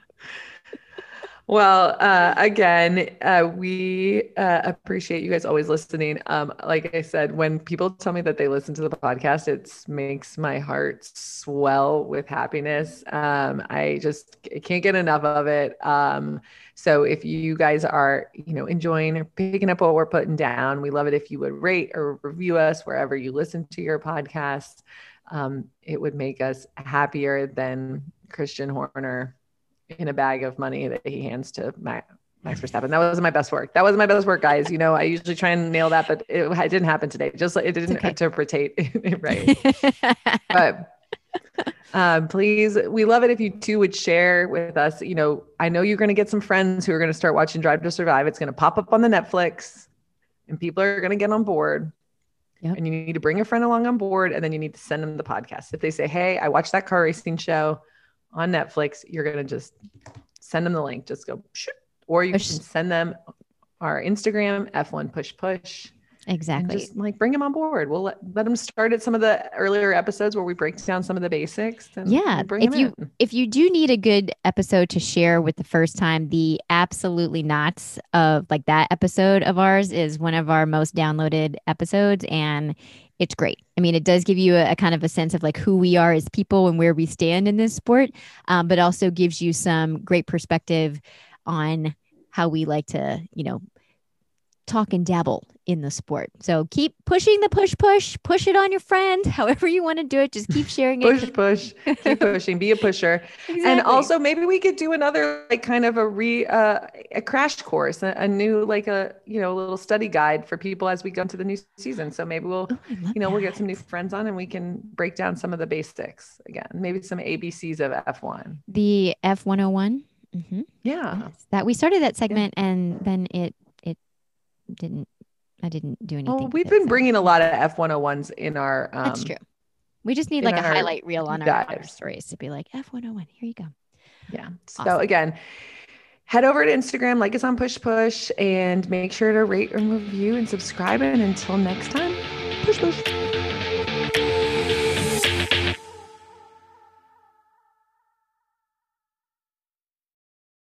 [SPEAKER 1] Well, uh, again, uh, we uh, appreciate you guys always listening. Um, like I said, when people tell me that they listen to the podcast, it makes my heart swell with happiness. Um, I just can't get enough of it. Um, so if you guys are, you know, enjoying or picking up what we're putting down, we love it if you would rate or review us wherever you listen to your podcast. Um, it would make us happier than Christian Horner in a bag of money that he hands to Max, Max Verstappen. That wasn't my best work. That wasn't my best work, guys. You know, I usually try and nail that, but it, it didn't happen today. Just like it didn't okay. interpretate it right. but um, please, we love it if you too would share with us. You know, I know you're going to get some friends who are going to start watching Drive to Survive. It's going to pop up on the Netflix, and people are going to get on board. Yep. And you need to bring a friend along on board, and then you need to send them the podcast. If they say, "Hey, I watched that car racing show," on Netflix, you're going to just send them the link. Just go, or you can send them our Instagram, F1 Push Push.
[SPEAKER 2] Exactly.
[SPEAKER 1] Just like bring them on board. We'll let, let them start at some of the earlier episodes where we break down some of the basics.
[SPEAKER 2] yeah. if you in. if you do need a good episode to share with the first time, the absolutely nots of like that episode of ours is one of our most downloaded episodes, and it's great. I mean, it does give you a, a, kind of a sense of like who we are as people and where we stand in this sport, um, but also gives you some great perspective on how we like to, you know, talk and dabble in the sport. So keep pushing the push, push, push it on your friend, however you want to do it. Just keep sharing
[SPEAKER 1] it. push, push, keep pushing, be a pusher. Exactly. And also maybe we could do another like kind of a re, uh, a crash course, a, a, new, like a, you know, a little study guide for people as we go into the new season. So maybe we'll, oh, you know, that. we'll get some new friends on and we can break down some of the basics again, maybe some ABCs of F1.
[SPEAKER 2] The F101.
[SPEAKER 1] Mm-hmm. Yeah.
[SPEAKER 2] That we started that segment yeah. and then it didn't I didn't do anything.
[SPEAKER 1] Well, we've been so. bringing a lot of F101s in our.
[SPEAKER 2] Um, That's true. We just need like a highlight reel on our, our, stories to be like F101. Here you go.
[SPEAKER 1] Yeah. Awesome. So again, head over to Instagram, like us on Push Push, and make sure to rate and review and subscribe. And until next time, push push.